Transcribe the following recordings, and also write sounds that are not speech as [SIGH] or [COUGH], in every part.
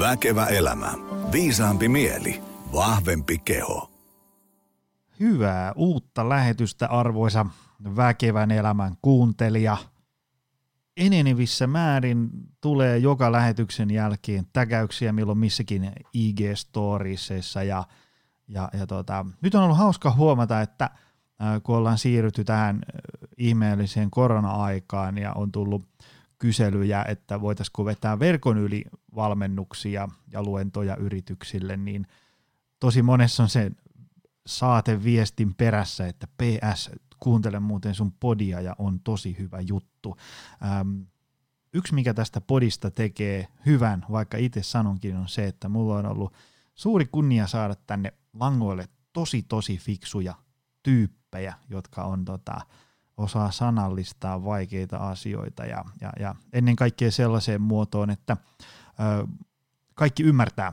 Väkevä elämä. Viisaampi mieli. Vahvempi keho. Hyvää uutta lähetystä arvoisa väkevän elämän kuuntelija. Enenevissä määrin tulee joka lähetyksen jälkeen täkäyksiä milloin missäkin IG-storiesseissa ja, ja, ja tota, nyt on ollut hauska huomata, että äh, kun ollaan siirrytty tähän äh, ihmeelliseen korona-aikaan ja on tullut kyselyjä, että voitaisiinko vetää verkon yli valmennuksia ja luentoja yrityksille, niin tosi monessa on se saateviestin perässä, että PS, kuuntele muuten sun podia ja on tosi hyvä juttu. Ähm, yksi, mikä tästä podista tekee hyvän, vaikka itse sanonkin, on se, että mulla on ollut suuri kunnia saada tänne langoille tosi tosi fiksuja tyyppejä, jotka on tota, osaa sanallistaa vaikeita asioita ja, ja, ja ennen kaikkea sellaiseen muotoon, että ö, kaikki ymmärtää.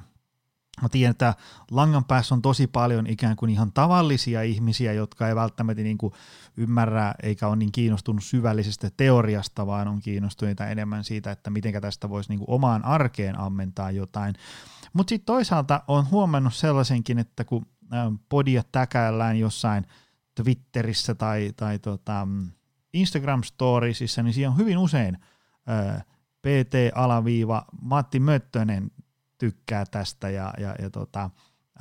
Mä tiedän, että langan päässä on tosi paljon ikään kuin ihan tavallisia ihmisiä, jotka ei välttämättä niin kuin ymmärrä eikä ole niin kiinnostunut syvällisestä teoriasta, vaan on kiinnostuneita enemmän siitä, että miten tästä voisi niin kuin omaan arkeen ammentaa jotain. Mutta sitten toisaalta on huomannut sellaisenkin, että kun podia täkäillään jossain – Twitterissä tai, tai tota, Instagram-storiesissa, niin siinä on hyvin usein ää, PT-alaviiva Matti Möttönen tykkää tästä ja, ja, ja tota,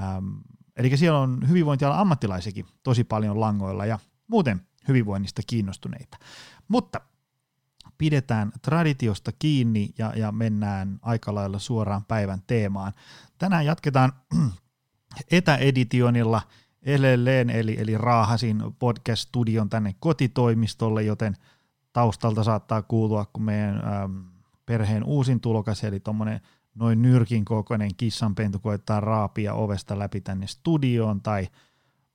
äm, eli siellä on hyvinvointialan ammattilaisikin tosi paljon langoilla ja muuten hyvinvoinnista kiinnostuneita. Mutta pidetään traditiosta kiinni ja, ja mennään aika lailla suoraan päivän teemaan. Tänään jatketaan [CLEARS THROAT] etäeditionilla – edelleen, eli, eli raahasin podcast-studion tänne kotitoimistolle, joten taustalta saattaa kuulua, kun meidän ähm, perheen uusin tulokas, eli tuommoinen noin nyrkin kokoinen kissanpentu koittaa raapia ovesta läpi tänne studioon, tai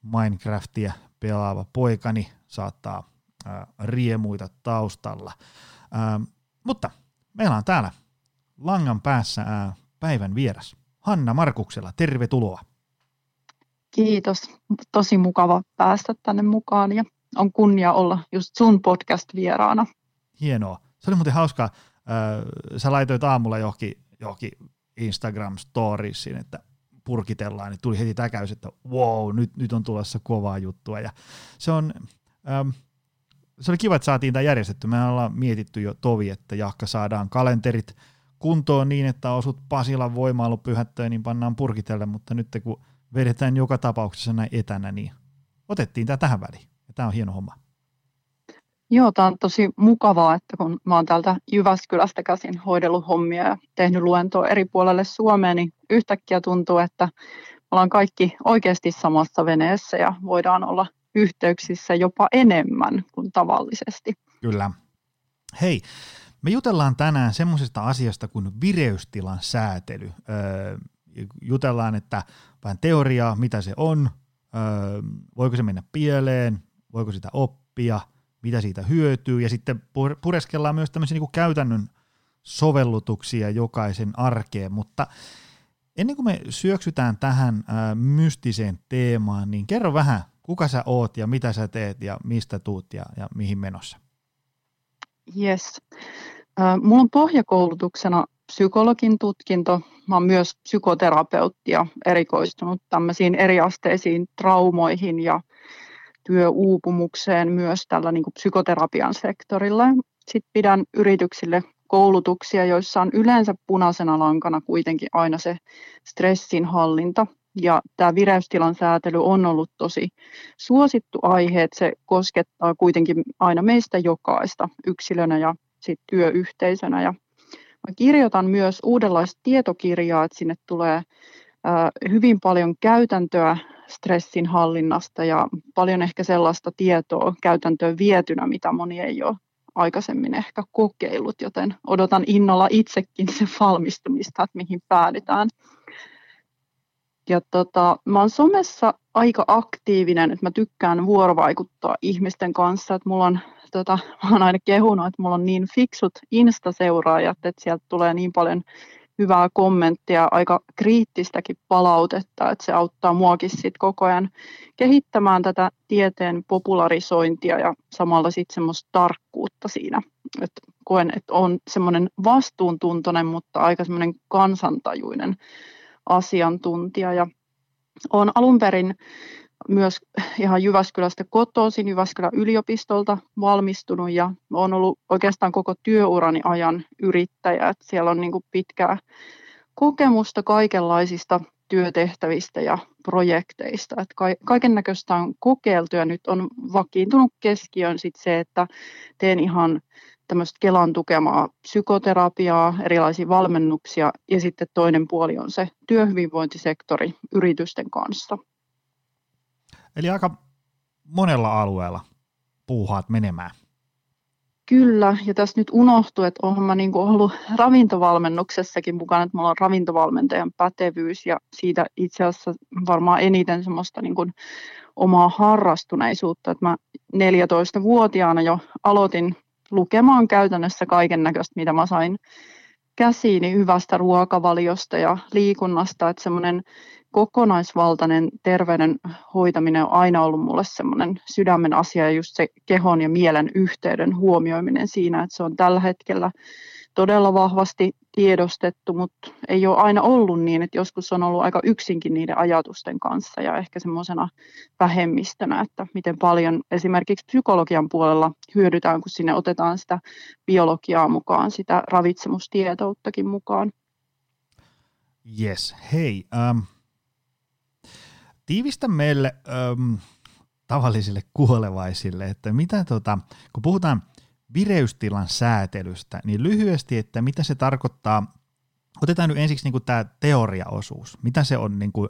Minecraftia pelaava poikani saattaa äh, riemuita taustalla. Ähm, mutta meillä on täällä langan päässä äh, päivän vieras. Hanna Markuksella, tervetuloa. Kiitos. Tosi mukava päästä tänne mukaan ja on kunnia olla just sun podcast-vieraana. Hienoa. Se oli muuten hauskaa. Sä laitoit aamulla johonkin, johonkin Instagram-storiesiin, että purkitellaan, niin tuli heti täkäys, että wow, nyt, nyt on tulossa kovaa juttua. Ja se on, ähm, se oli kiva, että saatiin tämä järjestetty. Me ollaan mietitty jo tovi, että jahka saadaan kalenterit kuntoon niin, että osut Pasilan voimailupyhättöön, niin pannaan purkitelle, mutta nyt kun vedetään joka tapauksessa näin etänä, niin otettiin tämä tähän väliin. Ja tämä on hieno homma. Joo, tämä on tosi mukavaa, että kun mä oon täältä Jyväskylästä käsin hoidellut hommia ja tehnyt luentoa eri puolelle Suomeen, niin yhtäkkiä tuntuu, että ollaan kaikki oikeasti samassa veneessä ja voidaan olla yhteyksissä jopa enemmän kuin tavallisesti. Kyllä. Hei, me jutellaan tänään semmoisesta asiasta kuin vireystilan säätely. Öö, jutellaan, että vähän teoriaa, mitä se on, öö, voiko se mennä pieleen, voiko sitä oppia, mitä siitä hyötyy, ja sitten pureskellaan myös tämmöisiä niin kuin käytännön sovellutuksia jokaisen arkeen, mutta ennen kuin me syöksytään tähän ää, mystiseen teemaan, niin kerro vähän, kuka sä oot ja mitä sä teet ja mistä tuut ja, ja mihin menossa? Yes. Mulla on pohjakoulutuksena psykologin tutkinto. Mä oon myös psykoterapeutti ja erikoistunut tämmöisiin eriasteisiin traumoihin ja työuupumukseen myös tällä niin kuin psykoterapian sektorilla. Sitten pidän yrityksille koulutuksia, joissa on yleensä punaisena lankana kuitenkin aina se stressin hallinta. Ja tämä vireystilan säätely on ollut tosi suosittu aihe, että se koskettaa kuitenkin aina meistä jokaista yksilönä ja sit työyhteisönä. Ja Mä kirjoitan myös uudenlaista tietokirjaa, että sinne tulee hyvin paljon käytäntöä stressin hallinnasta ja paljon ehkä sellaista tietoa käytäntöön vietynä, mitä moni ei ole aikaisemmin ehkä kokeillut, joten odotan innolla itsekin sen valmistumista, että mihin päädytään. Ja tota, mä oon somessa aika aktiivinen, että mä tykkään vuorovaikuttaa ihmisten kanssa, että mulla on tota, [LAUGHS] mä oon aina kehunut, että mulla on niin fiksut Insta-seuraajat, että sieltä tulee niin paljon hyvää kommenttia, aika kriittistäkin palautetta, että se auttaa muakin sit koko ajan kehittämään tätä tieteen popularisointia ja samalla sitten semmoista tarkkuutta siinä. Et koen, että on semmoinen vastuuntuntoinen, mutta aika semmoinen kansantajuinen asiantuntija. Ja olen alun perin myös ihan Jyväskylästä kotoisin, Jyväskylän yliopistolta valmistunut ja olen ollut oikeastaan koko työurani ajan yrittäjä. Että siellä on niin pitkää kokemusta kaikenlaisista työtehtävistä ja projekteista. Että kaiken näköistä on kokeiltu ja nyt on vakiintunut keskiön sit se, että teen ihan tämmöistä Kelan tukemaa psykoterapiaa, erilaisia valmennuksia ja sitten toinen puoli on se työhyvinvointisektori yritysten kanssa. Eli aika monella alueella puuhaat menemään. Kyllä, ja tässä nyt unohtuu, että olen mä niin ollut ravintovalmennuksessakin mukana, että mulla on ravintovalmentajan pätevyys ja siitä itse asiassa varmaan eniten semmoista niin kuin omaa harrastuneisuutta, että mä 14-vuotiaana jo aloitin lukemaan käytännössä kaiken näköistä, mitä mä sain käsiini hyvästä ruokavaliosta ja liikunnasta, että semmoinen kokonaisvaltainen terveyden hoitaminen on aina ollut mulle semmoinen sydämen asia ja just se kehon ja mielen yhteyden huomioiminen siinä, että se on tällä hetkellä todella vahvasti tiedostettu, mutta ei ole aina ollut niin, että joskus on ollut aika yksinkin niiden ajatusten kanssa ja ehkä semmoisena vähemmistönä, että miten paljon esimerkiksi psykologian puolella hyödytään, kun sinne otetaan sitä biologiaa mukaan, sitä ravitsemustietouttakin mukaan. Yes, hei. Um, tiivistä meille um, tavallisille kuolevaisille, että mitä tota, kun puhutaan vireystilan säätelystä, niin lyhyesti, että mitä se tarkoittaa, otetaan nyt ensiksi niin tämä teoriaosuus, mitä se on, niin kuin,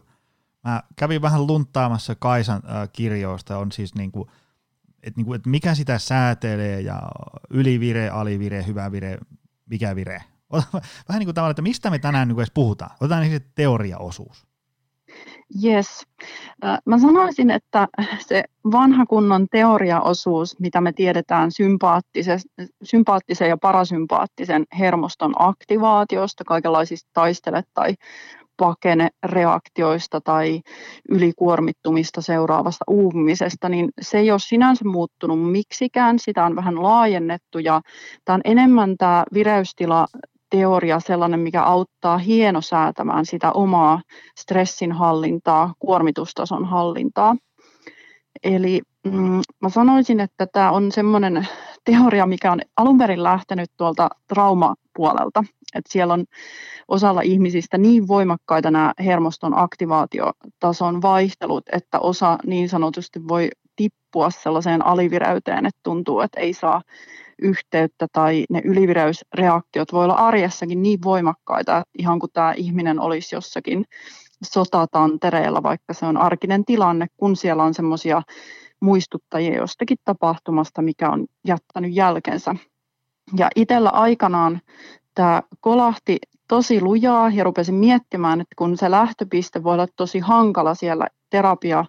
mä kävin vähän luntaamassa Kaisan äh, kirjoista, on siis niin kuin, että, niin kuin, että mikä sitä säätelee ja ylivire, alivire, hyvä vire, mikä vire. [LAUGHS] Vähän niin kuin tavallaan, että mistä me tänään niin edes puhutaan. Otetaan niin se teoriaosuus. Yes. Mä sanoisin, että se vanha kunnon teoriaosuus, mitä me tiedetään sympaattisen, ja parasympaattisen hermoston aktivaatiosta, kaikenlaisista taistele- tai pakenereaktioista tai ylikuormittumista seuraavasta uupumisesta, niin se ei ole sinänsä muuttunut miksikään, sitä on vähän laajennettu ja tämä on enemmän tämä vireystila teoria sellainen, mikä auttaa hienosäätämään sitä omaa stressin hallintaa, kuormitustason hallintaa. Eli mm, mä sanoisin, että tämä on semmoinen teoria, mikä on alun perin lähtenyt tuolta traumapuolelta. Että siellä on osalla ihmisistä niin voimakkaita nämä hermoston aktivaatiotason vaihtelut, että osa niin sanotusti voi tippua sellaiseen alivireyteen, että tuntuu, että ei saa yhteyttä tai ne ylivireysreaktiot voi olla arjessakin niin voimakkaita, että ihan kuin tämä ihminen olisi jossakin sotatantereella, vaikka se on arkinen tilanne, kun siellä on semmoisia muistuttajia jostakin tapahtumasta, mikä on jättänyt jälkensä. Ja itsellä aikanaan tämä kolahti tosi lujaa ja rupesin miettimään, että kun se lähtöpiste voi olla tosi hankala siellä terapia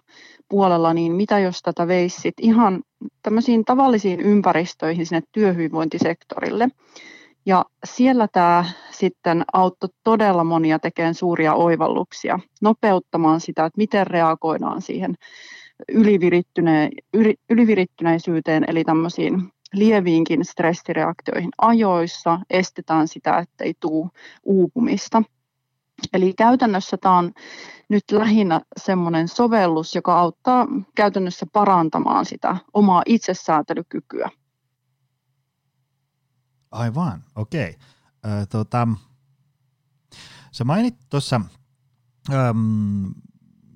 puolella, niin mitä jos tätä veisi ihan tämmöisiin tavallisiin ympäristöihin sinne työhyvinvointisektorille. Ja siellä tämä sitten auttoi todella monia tekemään suuria oivalluksia, nopeuttamaan sitä, että miten reagoidaan siihen ylivirittyneisyyteen, eli tämmöisiin lieviinkin stressireaktioihin ajoissa, estetään sitä, ettei tule uupumista. Eli käytännössä tämä on nyt lähinnä semmoinen sovellus, joka auttaa käytännössä parantamaan sitä omaa itsesäätelykykyä. Aivan, okei. Okay. tota, sä mainit tuossa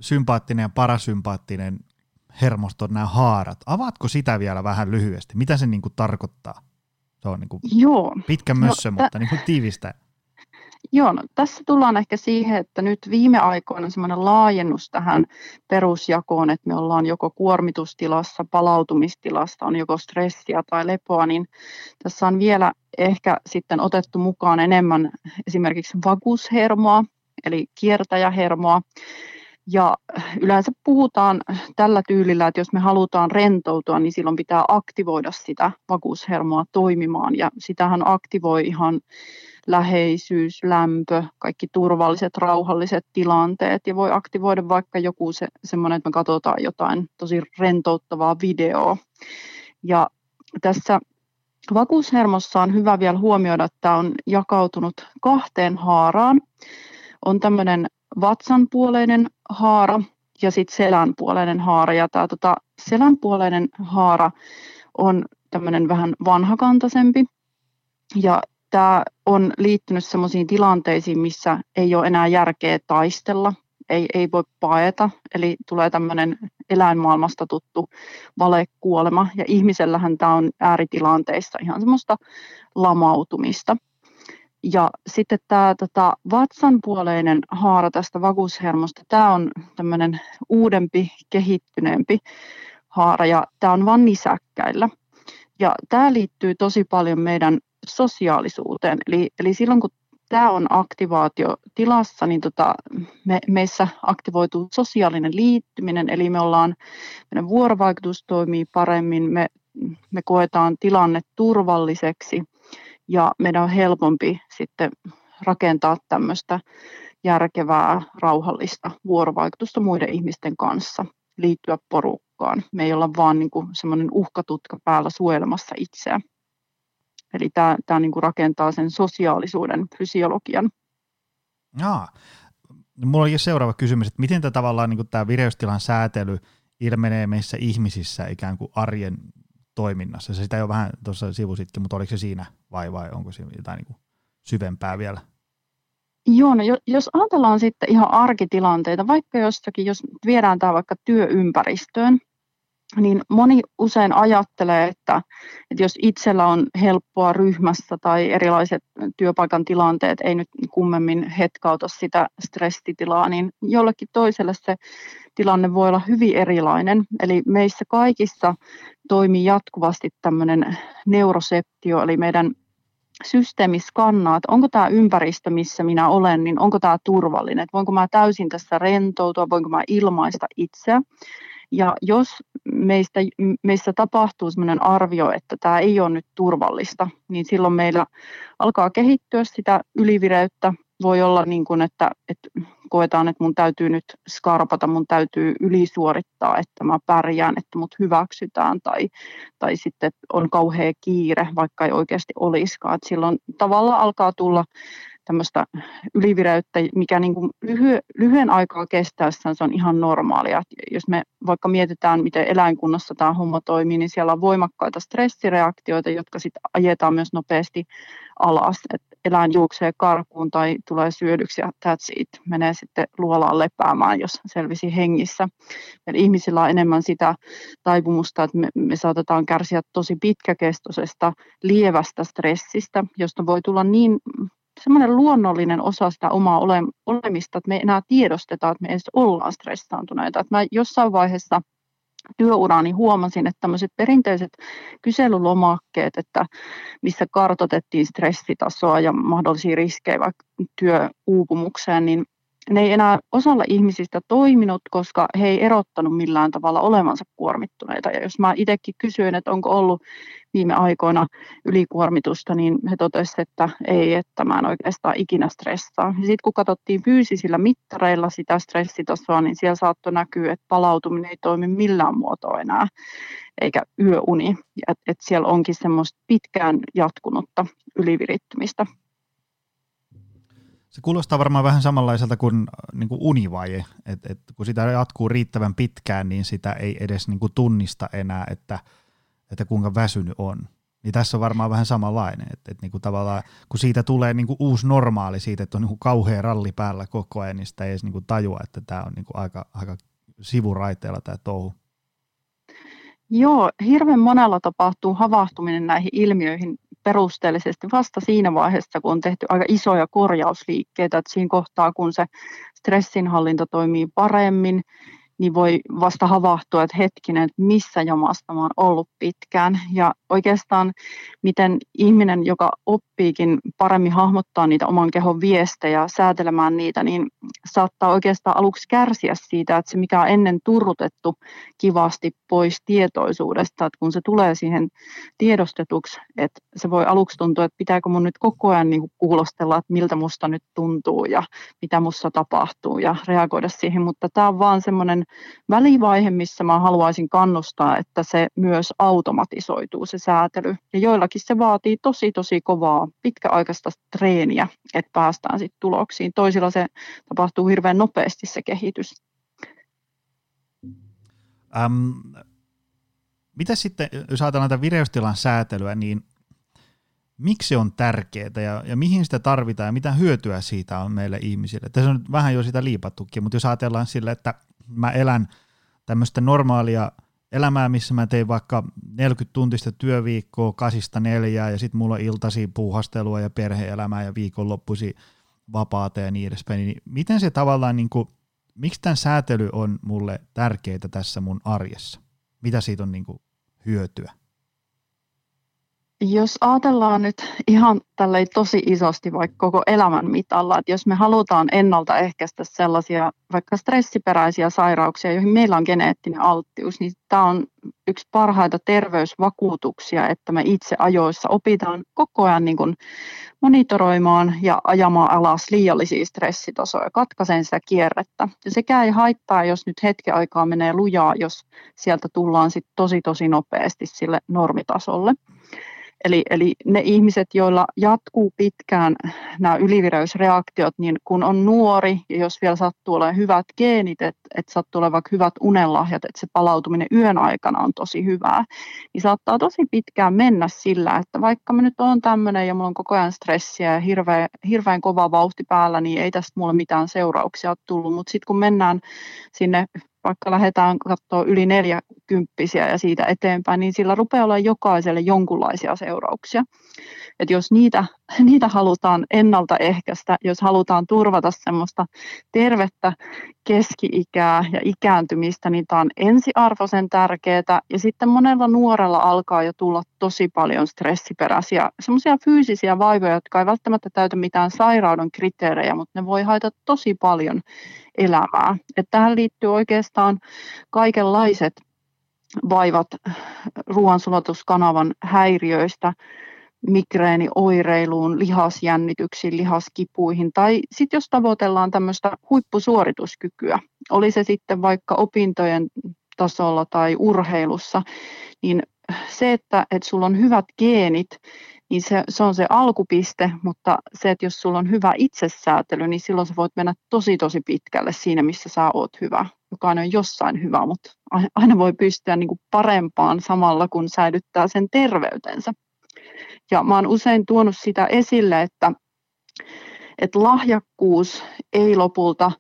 sympaattinen ja parasympaattinen hermoston nämä haarat. Avaatko sitä vielä vähän lyhyesti? Mitä se niinku tarkoittaa? Se on niinku Joo. pitkä mössö, no, mutta niinku tiivistä. Joo, no, tässä tullaan ehkä siihen, että nyt viime aikoina semmoinen laajennus tähän perusjakoon, että me ollaan joko kuormitustilassa, palautumistilassa, on joko stressiä tai lepoa, niin tässä on vielä ehkä sitten otettu mukaan enemmän esimerkiksi vakuushermoa, eli kiertäjähermoa, ja yleensä puhutaan tällä tyylillä, että jos me halutaan rentoutua, niin silloin pitää aktivoida sitä vakuushermoa toimimaan. Ja sitähän aktivoi ihan läheisyys, lämpö, kaikki turvalliset, rauhalliset tilanteet. Ja voi aktivoida vaikka joku se, semmoinen, että me katsotaan jotain tosi rentouttavaa videoa. Ja tässä Vakuushermossa on hyvä vielä huomioida, että tämä on jakautunut kahteen haaraan. On tämmöinen vatsanpuoleinen haara ja sitten selänpuoleinen haara. Ja tämä tota, selänpuoleinen haara on tämmöinen vähän vanhakantaisempi. Ja tämä on liittynyt sellaisiin tilanteisiin, missä ei ole enää järkeä taistella, ei, ei voi paeta, eli tulee tämmöinen eläinmaailmasta tuttu valekuolema, ja ihmisellähän tämä on ääritilanteissa ihan semmoista lamautumista. Ja sitten tämä tota, vatsanpuoleinen haara tästä vagushermosta, tämä on tämmöinen uudempi, kehittyneempi haara, ja tämä on vain nisäkkäillä. Ja tämä liittyy tosi paljon meidän sosiaalisuuteen. Eli, eli silloin kun tämä on aktivaatiotilassa, niin tota, me, meissä aktivoituu sosiaalinen liittyminen, eli me ollaan, meidän vuorovaikutus toimii paremmin, me, me koetaan tilanne turvalliseksi ja meidän on helpompi sitten rakentaa tämmöistä järkevää, rauhallista vuorovaikutusta muiden ihmisten kanssa, liittyä porukkaan. Me ei olla vaan niin semmoinen uhkatutka päällä suojelemassa itseä. Eli tämä, tämä niin kuin rakentaa sen sosiaalisuuden fysiologian. Jaa. Mulla oli seuraava kysymys, että miten tämä tavallaan niin kuin tämä vireystilan säätely ilmenee meissä ihmisissä ikään kuin arjen toiminnassa? Se sitä jo vähän tuossa sivusitkin, mutta oliko se siinä vai, vai onko se jotain niin kuin syvempää vielä? Joo, no jos ajatellaan sitten ihan arkitilanteita, vaikka jostakin, jos viedään tämä vaikka työympäristöön, niin moni usein ajattelee, että, että jos itsellä on helppoa ryhmässä tai erilaiset työpaikan tilanteet ei nyt kummemmin hetkauta sitä stressitilaa, niin jollekin toiselle se tilanne voi olla hyvin erilainen. Eli meissä kaikissa toimii jatkuvasti tämmöinen neuroseptio, eli meidän systeemi skannaa, että onko tämä ympäristö, missä minä olen, niin onko tämä turvallinen, että voinko mä täysin tässä rentoutua, voinko mä ilmaista itseä. Ja jos meistä, meissä tapahtuu sellainen arvio, että tämä ei ole nyt turvallista, niin silloin meillä alkaa kehittyä sitä ylivireyttä. Voi olla niin kuin, että, että koetaan, että mun täytyy nyt skarpata, mun täytyy ylisuorittaa, että mä pärjään, että mut hyväksytään tai, tai sitten on kauhea kiire, vaikka ei oikeasti olisikaan. Et silloin tavallaan alkaa tulla tämmöistä ylivireyttä, mikä niin kuin lyhy, lyhyen aikaa kestäessä se on ihan normaalia. Jos me vaikka mietitään, miten eläinkunnassa tämä homma toimii, niin siellä on voimakkaita stressireaktioita, jotka sitten ajetaan myös nopeasti alas. Et eläin juoksee karkuun tai tulee syödyksi ja that's it. Menee sitten luolaan lepäämään, jos selvisi hengissä. Eli ihmisillä on enemmän sitä taipumusta, että me, me saatetaan kärsiä tosi pitkäkestoisesta lievästä stressistä, josta voi tulla niin semmoinen luonnollinen osa sitä omaa ole, olemista, että me enää tiedosteta, että me edes ollaan stressaantuneita. Että mä jossain vaiheessa työuraani huomasin, että tämmöiset perinteiset kyselylomakkeet, että missä kartotettiin stressitasoa ja mahdollisia riskejä vaikka työuupumukseen, niin ne ei enää osalla ihmisistä toiminut, koska he ei erottanut millään tavalla olevansa kuormittuneita. Ja jos mä itsekin kysyin, että onko ollut viime aikoina ylikuormitusta, niin he totesivat, että ei, että mä en oikeastaan ikinä stressaa. Sitten kun katsottiin fyysisillä mittareilla sitä stressitasoa, niin siellä saattoi näkyä, että palautuminen ei toimi millään muotoa enää, eikä yöuni. Että et siellä onkin semmoista pitkään jatkunutta ylivirittymistä. Se kuulostaa varmaan vähän samanlaiselta kuin, niin kuin univaje, että et kun sitä jatkuu riittävän pitkään, niin sitä ei edes niin kuin tunnista enää, että, että kuinka väsynyt on. Niin tässä on varmaan vähän samanlainen, että, että niin tavallaan kun siitä tulee niin kuin uusi normaali siitä, että on niin kuin kauhea ralli päällä koko ajan, niin sitä ei edes niin kuin tajua, että tämä on niin kuin aika, aika sivuraiteella tämä touhu. Joo, hirveän monella tapahtuu havahtuminen näihin ilmiöihin perusteellisesti vasta siinä vaiheessa, kun on tehty aika isoja korjausliikkeitä, että siinä kohtaa, kun se stressinhallinta toimii paremmin, niin voi vasta havahtua, että hetkinen, että missä jamasta mä oon ollut pitkään. Ja oikeastaan miten ihminen, joka oppiikin paremmin hahmottaa niitä oman kehon viestejä, säätelemään niitä, niin saattaa oikeastaan aluksi kärsiä siitä, että se mikä on ennen turrutettu kivasti pois tietoisuudesta, että kun se tulee siihen tiedostetuksi, että se voi aluksi tuntua, että pitääkö mun nyt koko ajan niin kuulostella, että miltä musta nyt tuntuu ja mitä musta tapahtuu ja reagoida siihen, mutta tämä on vaan semmoinen välivaihe, missä mä haluaisin kannustaa, että se myös automatisoituu se säätely. Ja joillakin se vaatii tosi tosi kovaa pitkäaikaista treeniä, että päästään sitten tuloksiin. Toisilla se tapahtuu hirveän nopeasti se kehitys. Ähm, mitä sitten, jos ajatellaan tätä vireystilan säätelyä, niin miksi se on tärkeää ja, ja mihin sitä tarvitaan ja mitä hyötyä siitä on meille ihmisille. Tässä on vähän jo sitä liipattukin, mutta jos ajatellaan sille, että mä elän tämmöistä normaalia elämää, missä mä tein vaikka 40 tuntista työviikkoa kasista neljää ja sitten mulla on iltasi puuhastelua ja perheelämää ja viikonloppuisi vapaata ja niin edespäin, niin miten se tavallaan, niin kuin, miksi tämän säätely on mulle tärkeää tässä mun arjessa? Mitä siitä on niin kuin hyötyä? Jos ajatellaan nyt ihan tällei tosi isosti vaikka koko elämän mitalla, että jos me halutaan ennaltaehkäistä sellaisia vaikka stressiperäisiä sairauksia, joihin meillä on geneettinen alttius, niin tämä on yksi parhaita terveysvakuutuksia, että me itse ajoissa opitaan koko ajan niin kuin monitoroimaan ja ajamaan alas liiallisia stressitasoja, katkaisen sitä kierrettä. Ja sekä ei haittaa, jos nyt hetken aikaa menee lujaa, jos sieltä tullaan sit tosi tosi nopeasti sille normitasolle. Eli, eli ne ihmiset, joilla jatkuu pitkään nämä ylivireysreaktiot, niin kun on nuori ja jos vielä sattuu olemaan hyvät geenit, että et sattuu olemaan vaikka hyvät unenlahjat, että se palautuminen yön aikana on tosi hyvää, niin saattaa tosi pitkään mennä sillä, että vaikka mä nyt on tämmöinen ja mulla on koko ajan stressiä ja hirveän, hirveän kova vauhti päällä, niin ei tästä mulle mitään seurauksia tullut, mutta sitten kun mennään sinne vaikka lähdetään katsoa yli 40 ja siitä eteenpäin, niin sillä rupeaa olla jokaiselle jonkunlaisia seurauksia. Et jos niitä, [LAUGHS] niitä halutaan ennaltaehkäistä, jos halutaan turvata semmoista tervettä keski-ikää ja ikääntymistä, niin tämä on ensiarvoisen tärkeää. Ja sitten monella nuorella alkaa jo tulla tosi paljon stressiperäisiä, semmoisia fyysisiä vaivoja, jotka ei välttämättä täytä mitään sairauden kriteerejä, mutta ne voi haitata tosi paljon elämää. Et tähän liittyy oikeastaan kaikenlaiset vaivat ruoansulatuskanavan häiriöistä, migreenioireiluun, lihasjännityksiin, lihaskipuihin tai sitten jos tavoitellaan tämmöistä huippusuorituskykyä, oli se sitten vaikka opintojen tasolla tai urheilussa, niin se, että, että sulla on hyvät geenit, niin se, se on se alkupiste, mutta se, että jos sulla on hyvä itsesäätely, niin silloin sä voit mennä tosi tosi pitkälle siinä, missä sä oot hyvä. Jokainen on jossain hyvä, mutta aina voi pystyä niin kuin parempaan samalla, kun säilyttää sen terveytensä. Ja mä oon usein tuonut sitä esille, että, että lahjakkuus ei lopulta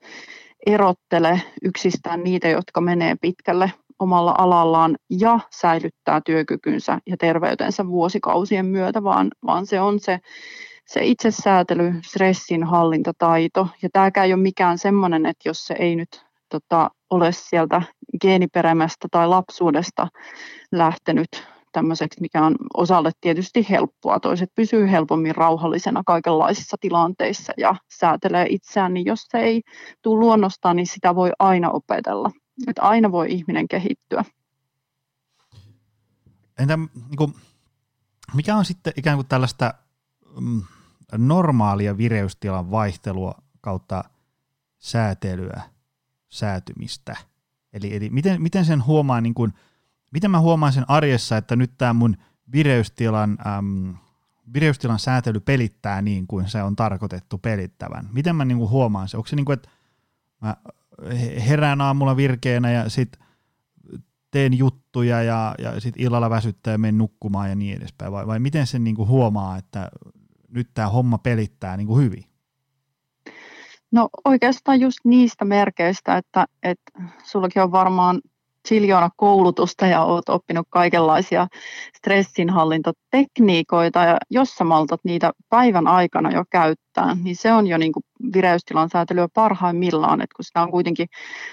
erottele yksistään niitä, jotka menee pitkälle omalla alallaan ja säilyttää työkykynsä ja terveytensä vuosikausien myötä, vaan, vaan se on se, se itsesäätely, stressin hallintataito. Ja tämäkään ei ole mikään semmoinen, että jos se ei nyt tota, ole sieltä geeniperämästä tai lapsuudesta lähtenyt tämmöiseksi, mikä on osalle tietysti helppoa. Toiset pysyy helpommin rauhallisena kaikenlaisissa tilanteissa ja säätelee itseään, niin jos se ei tule luonnostaan, niin sitä voi aina opetella. Että aina voi ihminen kehittyä. Entä niin kuin, mikä on sitten ikään kuin tällaista mm, normaalia vireystilan vaihtelua kautta säätelyä, säätymistä? Eli, eli miten, miten sen huomaa, niin kuin, miten mä huomaan sen arjessa, että nyt tämä mun vireystilan, äm, vireystilan säätely pelittää niin kuin se on tarkoitettu pelittävän? Miten mä niin kuin huomaan se? Onko se niin kuin, että mä herään aamulla virkeänä ja sitten teen juttuja ja, ja sitten illalla väsyttää ja menen nukkumaan ja niin edespäin, vai, vai miten sen niinku huomaa, että nyt tämä homma pelittää niinku hyvin? No oikeastaan just niistä merkeistä, että, että sullakin on varmaan siljoona koulutusta ja olet oppinut kaikenlaisia stressinhallintatekniikoita ja jos sä maltat niitä päivän aikana jo käyttää, niin se on jo niin kuin vireystilan säätelyä parhaimmillaan, että kun sitä on kuitenkin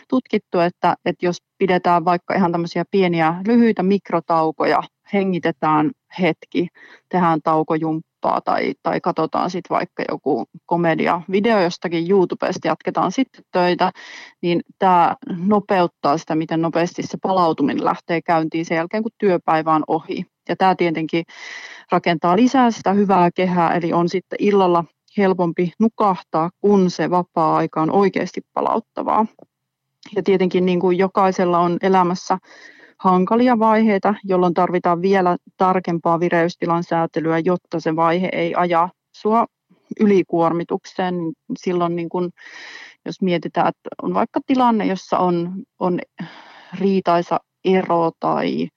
tutkittu, että, että jos pidetään vaikka ihan tämmöisiä pieniä lyhyitä mikrotaukoja, hengitetään hetki, tehdään taukojumppaa, soppaa tai, tai katsotaan sitten vaikka joku komedia-video jostakin YouTubesta, jatketaan sitten töitä, niin tämä nopeuttaa sitä, miten nopeasti se palautuminen lähtee käyntiin sen jälkeen, kun työpäivä on ohi. Ja tämä tietenkin rakentaa lisää sitä hyvää kehää, eli on sitten illalla helpompi nukahtaa, kun se vapaa-aika on oikeasti palauttavaa. Ja tietenkin niin kuin jokaisella on elämässä hankalia vaiheita, jolloin tarvitaan vielä tarkempaa vireystilan säätelyä, jotta se vaihe ei aja sua ylikuormitukseen. Silloin niin kun, jos mietitään, että on vaikka tilanne, jossa on, on riitaisa ero tai,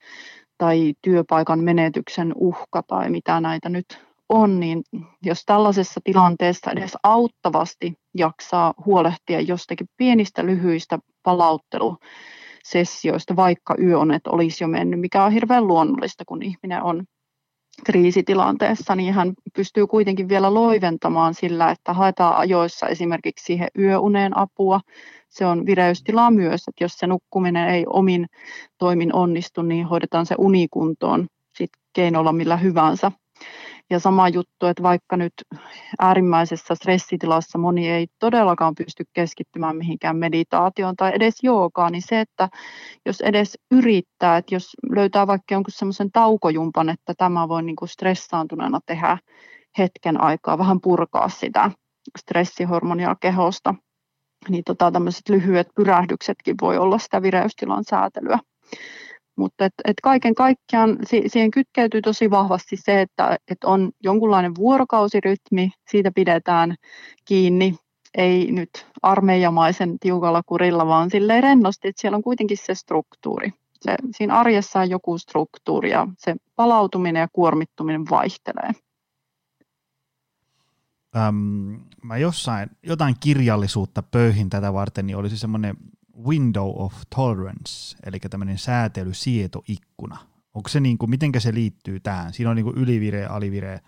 tai työpaikan menetyksen uhka tai mitä näitä nyt on, niin jos tällaisessa tilanteessa edes auttavasti jaksaa huolehtia jostakin pienistä lyhyistä palauttelusessioista, vaikka yöonet olisi jo mennyt, mikä on hirveän luonnollista, kun ihminen on kriisitilanteessa, niin hän pystyy kuitenkin vielä loiventamaan sillä, että haetaan ajoissa esimerkiksi siihen yöuneen apua. Se on vireystilaa myös, että jos se nukkuminen ei omin toimin onnistu, niin hoidetaan se unikuntoon sit keinolla millä hyvänsä. Ja sama juttu, että vaikka nyt äärimmäisessä stressitilassa moni ei todellakaan pysty keskittymään mihinkään meditaatioon tai edes joogaan, niin se, että jos edes yrittää, että jos löytää vaikka jonkun semmoisen taukojumpan, että tämä voi niin kuin stressaantuneena tehdä hetken aikaa, vähän purkaa sitä stressihormonia kehosta, niin tota, tämmöiset lyhyet pyrähdyksetkin voi olla sitä vireystilan säätelyä. Mutta et, et kaiken kaikkiaan siihen kytkeytyy tosi vahvasti se, että et on jonkunlainen vuorokausirytmi, siitä pidetään kiinni, ei nyt armeijamaisen tiukalla kurilla, vaan silleen rennosti, että siellä on kuitenkin se struktuuri. Se, siinä arjessa on joku struktuuri ja se palautuminen ja kuormittuminen vaihtelee. Öm, mä jossain, jotain kirjallisuutta pöyhin tätä varten, niin olisi semmoinen window of tolerance, eli tämmöinen säätelysietoikkuna. Onko se niin kuin, miten se liittyy tähän? Siinä on niin kuin ylivire, alivire,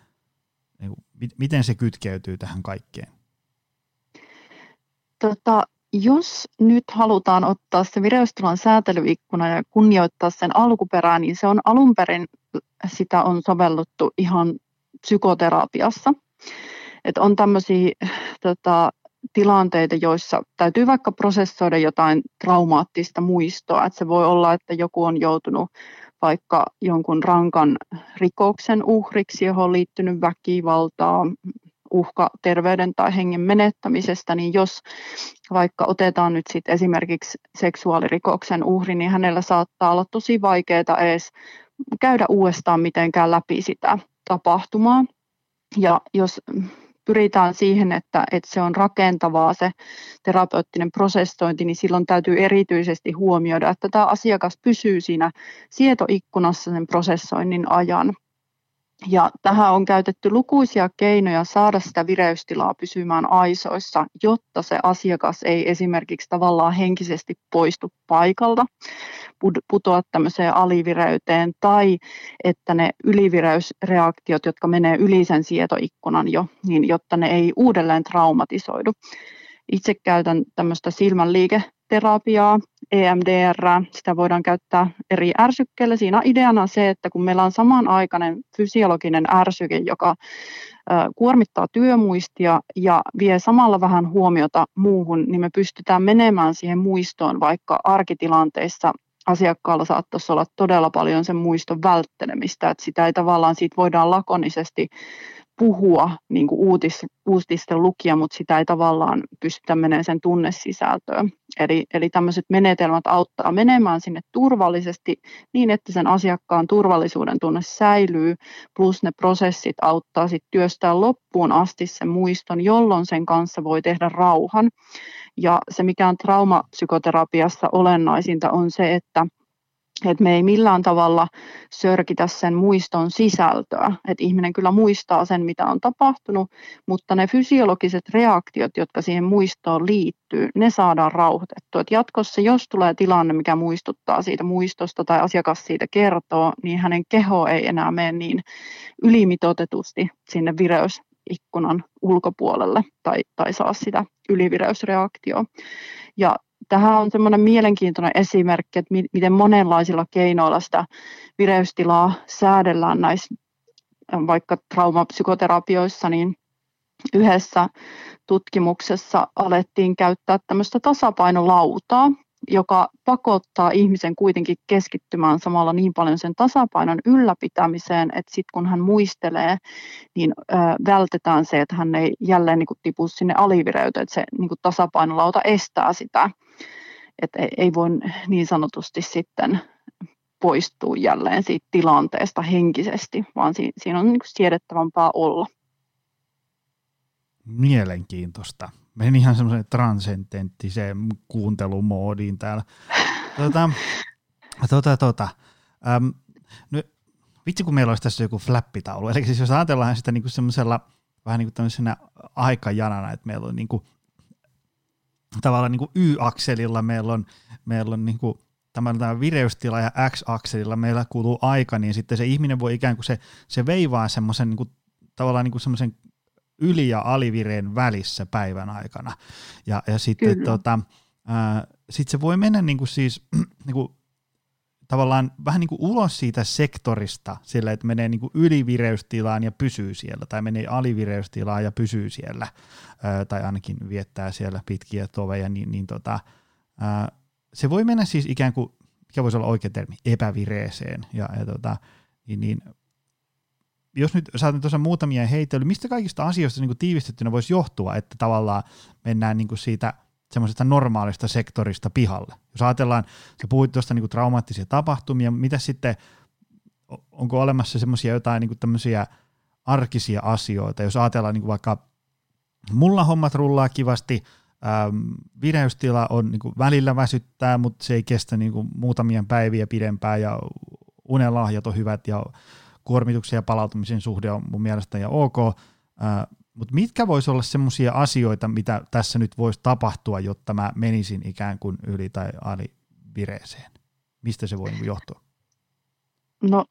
niin kuin, miten se kytkeytyy tähän kaikkeen? Tota, jos nyt halutaan ottaa se vireystilan säätelyikkuna ja kunnioittaa sen alkuperää, niin se on alun perin, sitä on sovelluttu ihan psykoterapiassa. Et on tämmöisiä tota, tilanteita, joissa täytyy vaikka prosessoida jotain traumaattista muistoa. Että se voi olla, että joku on joutunut vaikka jonkun rankan rikoksen uhriksi, johon on liittynyt väkivaltaa, uhka terveyden tai hengen menettämisestä, niin jos vaikka otetaan nyt sit esimerkiksi seksuaalirikoksen uhri, niin hänellä saattaa olla tosi vaikeaa edes käydä uudestaan mitenkään läpi sitä tapahtumaa. Ja jos pyritään siihen, että, että se on rakentavaa se terapeuttinen prosessointi, niin silloin täytyy erityisesti huomioida, että tämä asiakas pysyy siinä sietoikkunassa sen prosessoinnin ajan. Ja tähän on käytetty lukuisia keinoja saada sitä vireystilaa pysymään aisoissa, jotta se asiakas ei esimerkiksi tavallaan henkisesti poistu paikalta, putoa tämmöiseen alivireyteen tai että ne ylivireysreaktiot, jotka menee yli sen sietoikkunan jo, niin jotta ne ei uudelleen traumatisoidu. Itse käytän tämmöistä silmänliiketerapiaa, EMDR, sitä voidaan käyttää eri ärsykkeillä. Siinä ideana se, että kun meillä on samanaikainen fysiologinen ärsyke, joka kuormittaa työmuistia ja vie samalla vähän huomiota muuhun, niin me pystytään menemään siihen muistoon vaikka arkitilanteissa asiakkaalla saattaisi olla todella paljon sen muiston välttelemistä, että sitä ei tavallaan siitä voidaan lakonisesti puhua niin kuin uutis, uutisten lukia, mutta sitä ei tavallaan pystytä menemään sen tunnesisältöön. Eli, eli tämmöiset menetelmät auttaa menemään sinne turvallisesti niin, että sen asiakkaan turvallisuuden tunne säilyy, plus ne prosessit auttaa sitten työstää loppuun asti sen muiston, jolloin sen kanssa voi tehdä rauhan. Ja se, mikä on traumapsykoterapiassa olennaisinta, on se, että että me ei millään tavalla sörkitä sen muiston sisältöä. Että ihminen kyllä muistaa sen, mitä on tapahtunut, mutta ne fysiologiset reaktiot, jotka siihen muistoon liittyy, ne saadaan rauhoitettua. Et jatkossa, jos tulee tilanne, mikä muistuttaa siitä muistosta tai asiakas siitä kertoo, niin hänen keho ei enää mene niin ylimitotetusti sinne vireysikkunan ulkopuolelle tai, tai saa sitä ylivireysreaktioa. Ja tähän on semmoinen mielenkiintoinen esimerkki, että miten monenlaisilla keinoilla sitä vireystilaa säädellään näissä vaikka traumapsykoterapioissa, niin yhdessä tutkimuksessa alettiin käyttää tämmöistä tasapainolautaa, joka pakottaa ihmisen kuitenkin keskittymään samalla niin paljon sen tasapainon ylläpitämiseen, että sitten kun hän muistelee, niin ö, vältetään se, että hän ei jälleen niin kuin, tipu sinne alivireyteen, että se niin kuin, tasapainolauta estää sitä. että ei voi niin sanotusti sitten poistua jälleen siitä tilanteesta henkisesti, vaan siinä on niin siedettävämpää olla. Mielenkiintoista. Menin ihan semmoiseen transcendenttiseen kuuntelumoodiin täällä. Tota, tota, tota. Ähm, no, vitsi kun meillä olisi tässä joku flappitaulu. Eli siis jos ajatellaan sitä niin semmoisella vähän niin kuin aikajanana, että meillä on niin kuin, tavallaan niin Y-akselilla meillä on, meillä on niin kuin tämä, tämä vireystila ja X-akselilla meillä kuuluu aika, niin sitten se ihminen voi ikään kuin se, se veivaa semmoisen niin kuin, tavallaan niin kuin semmoisen yli- ja alivireen välissä päivän aikana. Ja, ja sitten tota, ää, sit se voi mennä niin kuin siis [CLEARS THROAT] niin kuin tavallaan vähän niin kuin ulos siitä sektorista sillä, että menee niin kuin ylivireystilaan ja pysyy siellä, tai menee alivireystilaan ja pysyy siellä, ää, tai ainakin viettää siellä pitkiä toveja, niin, niin tota, ää, se voi mennä siis ikään kuin, mikä voisi olla oikea termi, epävireeseen, ja, ja tota, niin, niin jos nyt saat tuossa muutamia heitellä, mistä kaikista asioista niin tiivistettynä voisi johtua, että tavallaan mennään niin kuin siitä – semmoisesta normaalista sektorista pihalle. Jos ajatellaan, sä puhuit tuosta niin traumaattisia tapahtumia, mitä sitten, onko olemassa semmoisia jotain niin tämmöisiä arkisia asioita, jos ajatellaan niin vaikka mulla hommat rullaa kivasti, vireystila on niin kuin välillä väsyttää, mutta se ei kestä niin kuin muutamia päiviä pidempään ja unelahjat on hyvät ja kuormituksen ja palautumisen suhde on mun mielestä ja ok, äh, mutta mitkä voisi olla semmoisia asioita, mitä tässä nyt voisi tapahtua, jotta mä menisin ikään kuin yli- tai alivireeseen? Mistä se voi johtua? No,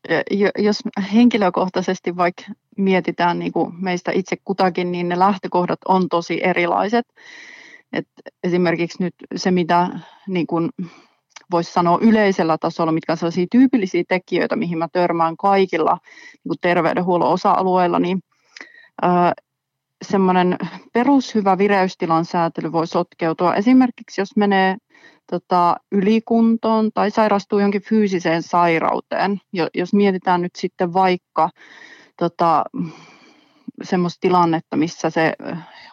jos henkilökohtaisesti vaikka mietitään niin kuin meistä itse kutakin, niin ne lähtökohdat on tosi erilaiset. Et esimerkiksi nyt se, mitä niin kuin voisi sanoa yleisellä tasolla, mitkä on sellaisia tyypillisiä tekijöitä, mihin mä törmään kaikilla niin kuin terveydenhuollon osa-alueilla, niin semmoinen perushyvä vireystilan säätely voi sotkeutua. Esimerkiksi jos menee tota, ylikuntoon tai sairastuu johonkin fyysiseen sairauteen. Jos mietitään nyt sitten vaikka tota, semmoista tilannetta, missä se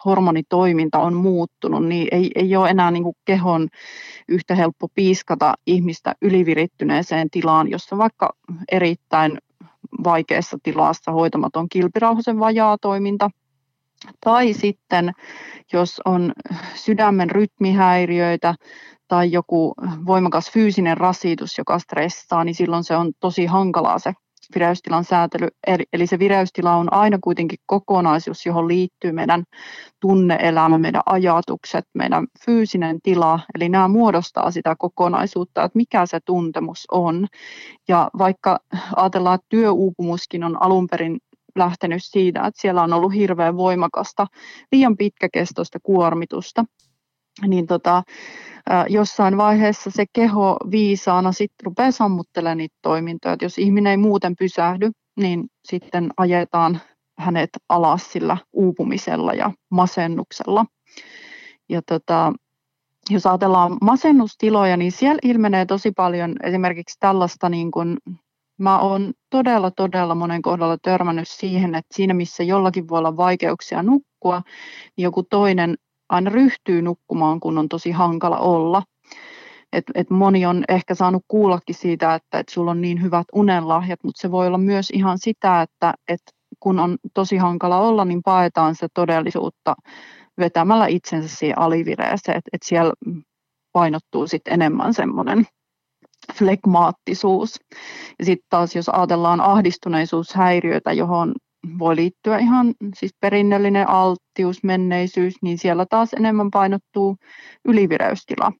hormonitoiminta on muuttunut, niin ei, ei ole enää niin kuin kehon yhtä helppo piiskata ihmistä ylivirittyneeseen tilaan, jossa vaikka erittäin vaikeassa tilassa hoitamaton kilpirauhasen vajaa toiminta – tai sitten, jos on sydämen rytmihäiriöitä tai joku voimakas fyysinen rasitus, joka stressaa, niin silloin se on tosi hankalaa se vireystilan säätely. Eli se vireystila on aina kuitenkin kokonaisuus, johon liittyy meidän tunneelämä, meidän ajatukset, meidän fyysinen tila. Eli nämä muodostaa sitä kokonaisuutta, että mikä se tuntemus on. Ja vaikka ajatellaan, että työuupumuskin on alun perin lähtenyt siitä, että siellä on ollut hirveän voimakasta, liian pitkäkestoista kuormitusta. Niin tota, jossain vaiheessa se keho viisaana sitten rupeaa sammuttelemaan niitä toimintoja. Et jos ihminen ei muuten pysähdy, niin sitten ajetaan hänet alas sillä uupumisella ja masennuksella. Ja tota, jos ajatellaan masennustiloja, niin siellä ilmenee tosi paljon esimerkiksi tällaista niin kuin Mä oon todella, todella monen kohdalla törmännyt siihen, että siinä missä jollakin voi olla vaikeuksia nukkua, niin joku toinen aina ryhtyy nukkumaan, kun on tosi hankala olla. Et, et moni on ehkä saanut kuullakin siitä, että et sulla on niin hyvät unenlahjat, mutta se voi olla myös ihan sitä, että et kun on tosi hankala olla, niin paetaan se todellisuutta vetämällä itsensä siihen alivireeseen, että et siellä painottuu sitten enemmän semmoinen flegmaattisuus. Ja sitten taas jos ajatellaan ahdistuneisuushäiriöitä, johon voi liittyä ihan siis perinnöllinen alttius, menneisyys, niin siellä taas enemmän painottuu ylivireystila.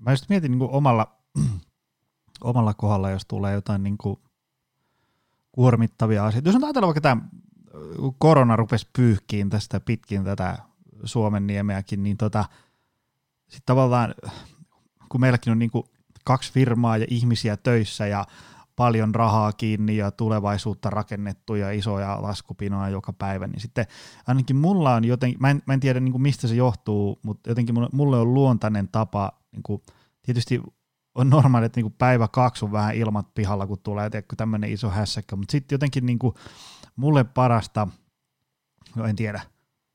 Mä just mietin niin kuin omalla, [CLEARS THROAT] omalla kohdalla, jos tulee jotain niin kuin kuormittavia asioita. Jos on ajatella vaikka tämä korona rupesi pyyhkiin tästä pitkin tätä Suomen niemeäkin, niin tota, sitten tavallaan, kun meilläkin on niin kuin kaksi firmaa ja ihmisiä töissä ja paljon rahaa kiinni ja tulevaisuutta rakennettu ja isoja laskupinoja joka päivä, niin sitten ainakin mulla on jotenkin, mä en, mä en tiedä niin kuin mistä se johtuu, mutta jotenkin mulle on luontainen tapa, niin kuin, tietysti on normaali, että niin kuin päivä kaksi on vähän ilmat pihalla, kun tulee tämmöinen iso hässäkkä, mutta sitten jotenkin niin kuin mulle parasta, no en tiedä,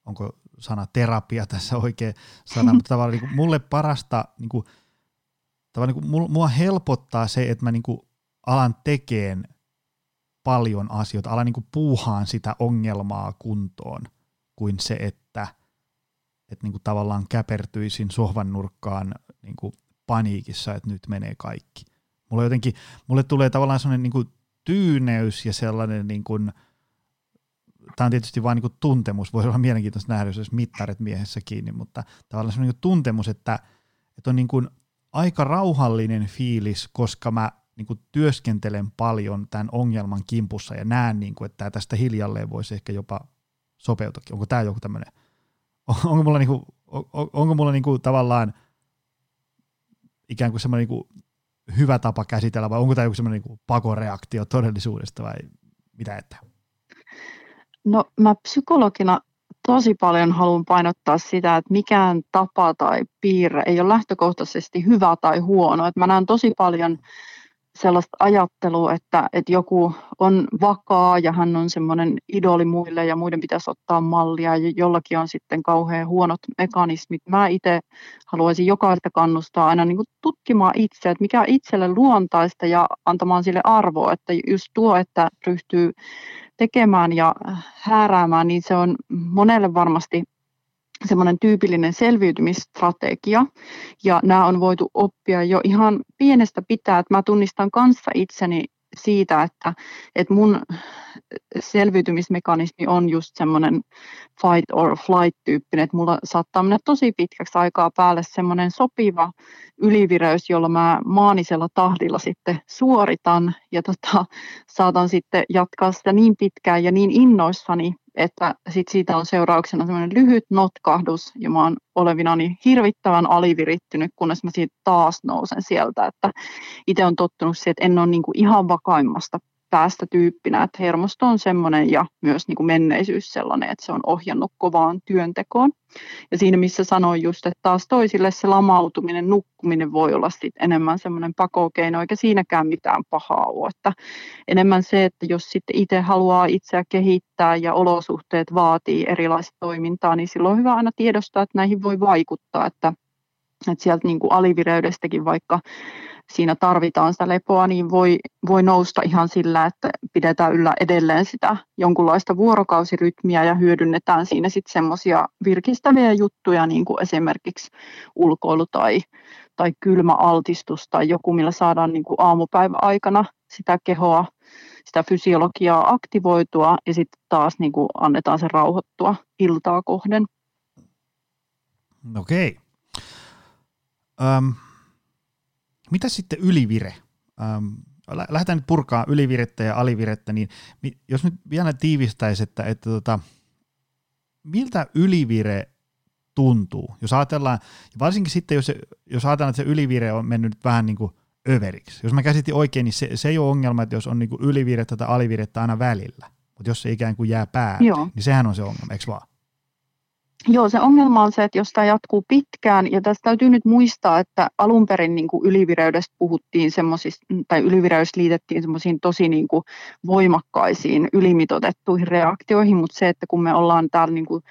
onko sana terapia tässä oikea sana, mutta tavallaan niin kuin mulle parasta, niin kuin, tavallaan niin kuin, mua helpottaa se, että mä niin kuin alan tekeen paljon asioita, alan niin puuhaan sitä ongelmaa kuntoon, kuin se, että, että niin tavallaan käpertyisin sohvan nurkkaan niin paniikissa, että nyt menee kaikki. Mulle jotenkin, mulle tulee tavallaan sellainen niin kuin tyyneys ja sellainen niin kuin, tämä on tietysti vain niin tuntemus, voisi olla mielenkiintoista nähdä, jos mittarit miehessä kiinni, mutta tavallaan sellainen niin tuntemus, että, että on niin kuin aika rauhallinen fiilis, koska mä niin kuin työskentelen paljon tämän ongelman kimpussa ja näen, niin kuin, että tästä hiljalleen voisi ehkä jopa sopeutuakin. Onko tämä joku tämmöinen, [LAUGHS] onko mulla, niin kuin, onko mulla niin kuin tavallaan ikään kuin semmoinen niin kuin hyvä tapa käsitellä vai onko tämä joku semmoinen niin pakoreaktio todellisuudesta vai mitä että? No mä psykologina tosi paljon haluan painottaa sitä, että mikään tapa tai piirre ei ole lähtökohtaisesti hyvä tai huono. Että mä näen tosi paljon sellaista ajattelua, että, että joku on vakaa ja hän on semmoinen idoli muille ja muiden pitäisi ottaa mallia ja jollakin on sitten kauhean huonot mekanismit. Mä itse haluaisin jokaista kannustaa aina niin kuin tutkimaan itse, että mikä itselle luontaista ja antamaan sille arvoa, että just tuo, että ryhtyy tekemään ja hääräämään, niin se on monelle varmasti semmoinen tyypillinen selviytymistrategia. Ja nämä on voitu oppia jo ihan pienestä pitää, että mä tunnistan kanssa itseni siitä, että, että mun selviytymismekanismi on just semmoinen fight or flight tyyppinen, että mulla saattaa mennä tosi pitkäksi aikaa päälle semmoinen sopiva ylivireys, jolla mä maanisella tahdilla sitten suoritan. Ja tota, saatan sitten jatkaa sitä niin pitkään ja niin innoissani, että sit siitä on seurauksena semmoinen lyhyt notkahdus ja mä oon olevinani hirvittävän alivirittynyt, kunnes mä siitä taas nousen sieltä, että itse on tottunut siihen, että en ole niinku ihan vakaimmasta päästä tyyppinä, että hermosto on semmoinen ja myös niin kuin menneisyys sellainen, että se on ohjannut kovaan työntekoon. Ja siinä missä sanoin just, että taas toisille se lamautuminen, nukkuminen voi olla sit enemmän semmoinen pakokeino, eikä siinäkään mitään pahaa ole. Että enemmän se, että jos sitten itse haluaa itseä kehittää ja olosuhteet vaatii erilaista toimintaa, niin silloin on hyvä aina tiedostaa, että näihin voi vaikuttaa, että, että sieltä niin kuin alivireydestäkin vaikka siinä tarvitaan sitä lepoa, niin voi, voi nousta ihan sillä, että pidetään yllä edelleen sitä jonkunlaista vuorokausirytmiä ja hyödynnetään siinä sitten semmoisia virkistäviä juttuja, niin kuin esimerkiksi ulkoilu tai, tai kylmä altistus tai joku, millä saadaan niin kuin aamupäivän aikana sitä kehoa, sitä fysiologiaa aktivoitua ja sitten taas niin kuin annetaan se rauhoittua iltaa kohden. Okei. Okay. Um, mitä sitten ylivire? Ähm, lähdetään nyt purkaa ylivirettä ja alivirettä, niin jos nyt vielä tiivistäisi, että, että tota, miltä ylivire tuntuu, jos ajatellaan, varsinkin sitten jos, jos ajatellaan, että se ylivire on mennyt vähän niin kuin överiksi. Jos mä käsitin oikein, niin se, se ei ole ongelma, että jos on niin kuin ylivirettä tai alivirettä aina välillä, mutta jos se ikään kuin jää päälle, Joo. niin sehän on se ongelma, eikö vaan? Joo, se ongelma on se, että jos tämä jatkuu pitkään, ja tässä täytyy nyt muistaa, että alun perin niin kuin ylivireydestä puhuttiin semmoisista, tai ylivireys liitettiin semmoisiin tosi niin kuin voimakkaisiin, ylimitotettuihin reaktioihin, mutta se, että kun me ollaan täällä niin kuin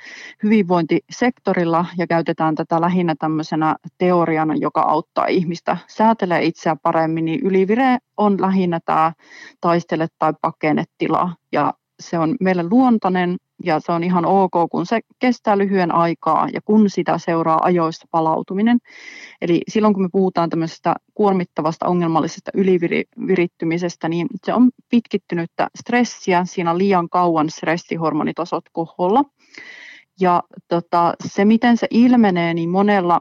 hyvinvointisektorilla ja käytetään tätä lähinnä tämmöisenä teoriana, joka auttaa ihmistä säätelee itseä paremmin, niin ylivire on lähinnä tämä taistele- tai pakennetila, ja se on meille luontainen ja se on ihan ok, kun se kestää lyhyen aikaa ja kun sitä seuraa ajoissa palautuminen. Eli silloin kun me puhutaan tämmöisestä kuormittavasta ongelmallisesta ylivirittymisestä, niin se on pitkittynyttä stressiä, siinä on liian kauan stressihormonitasot koholla. Ja tota, se, miten se ilmenee, niin monella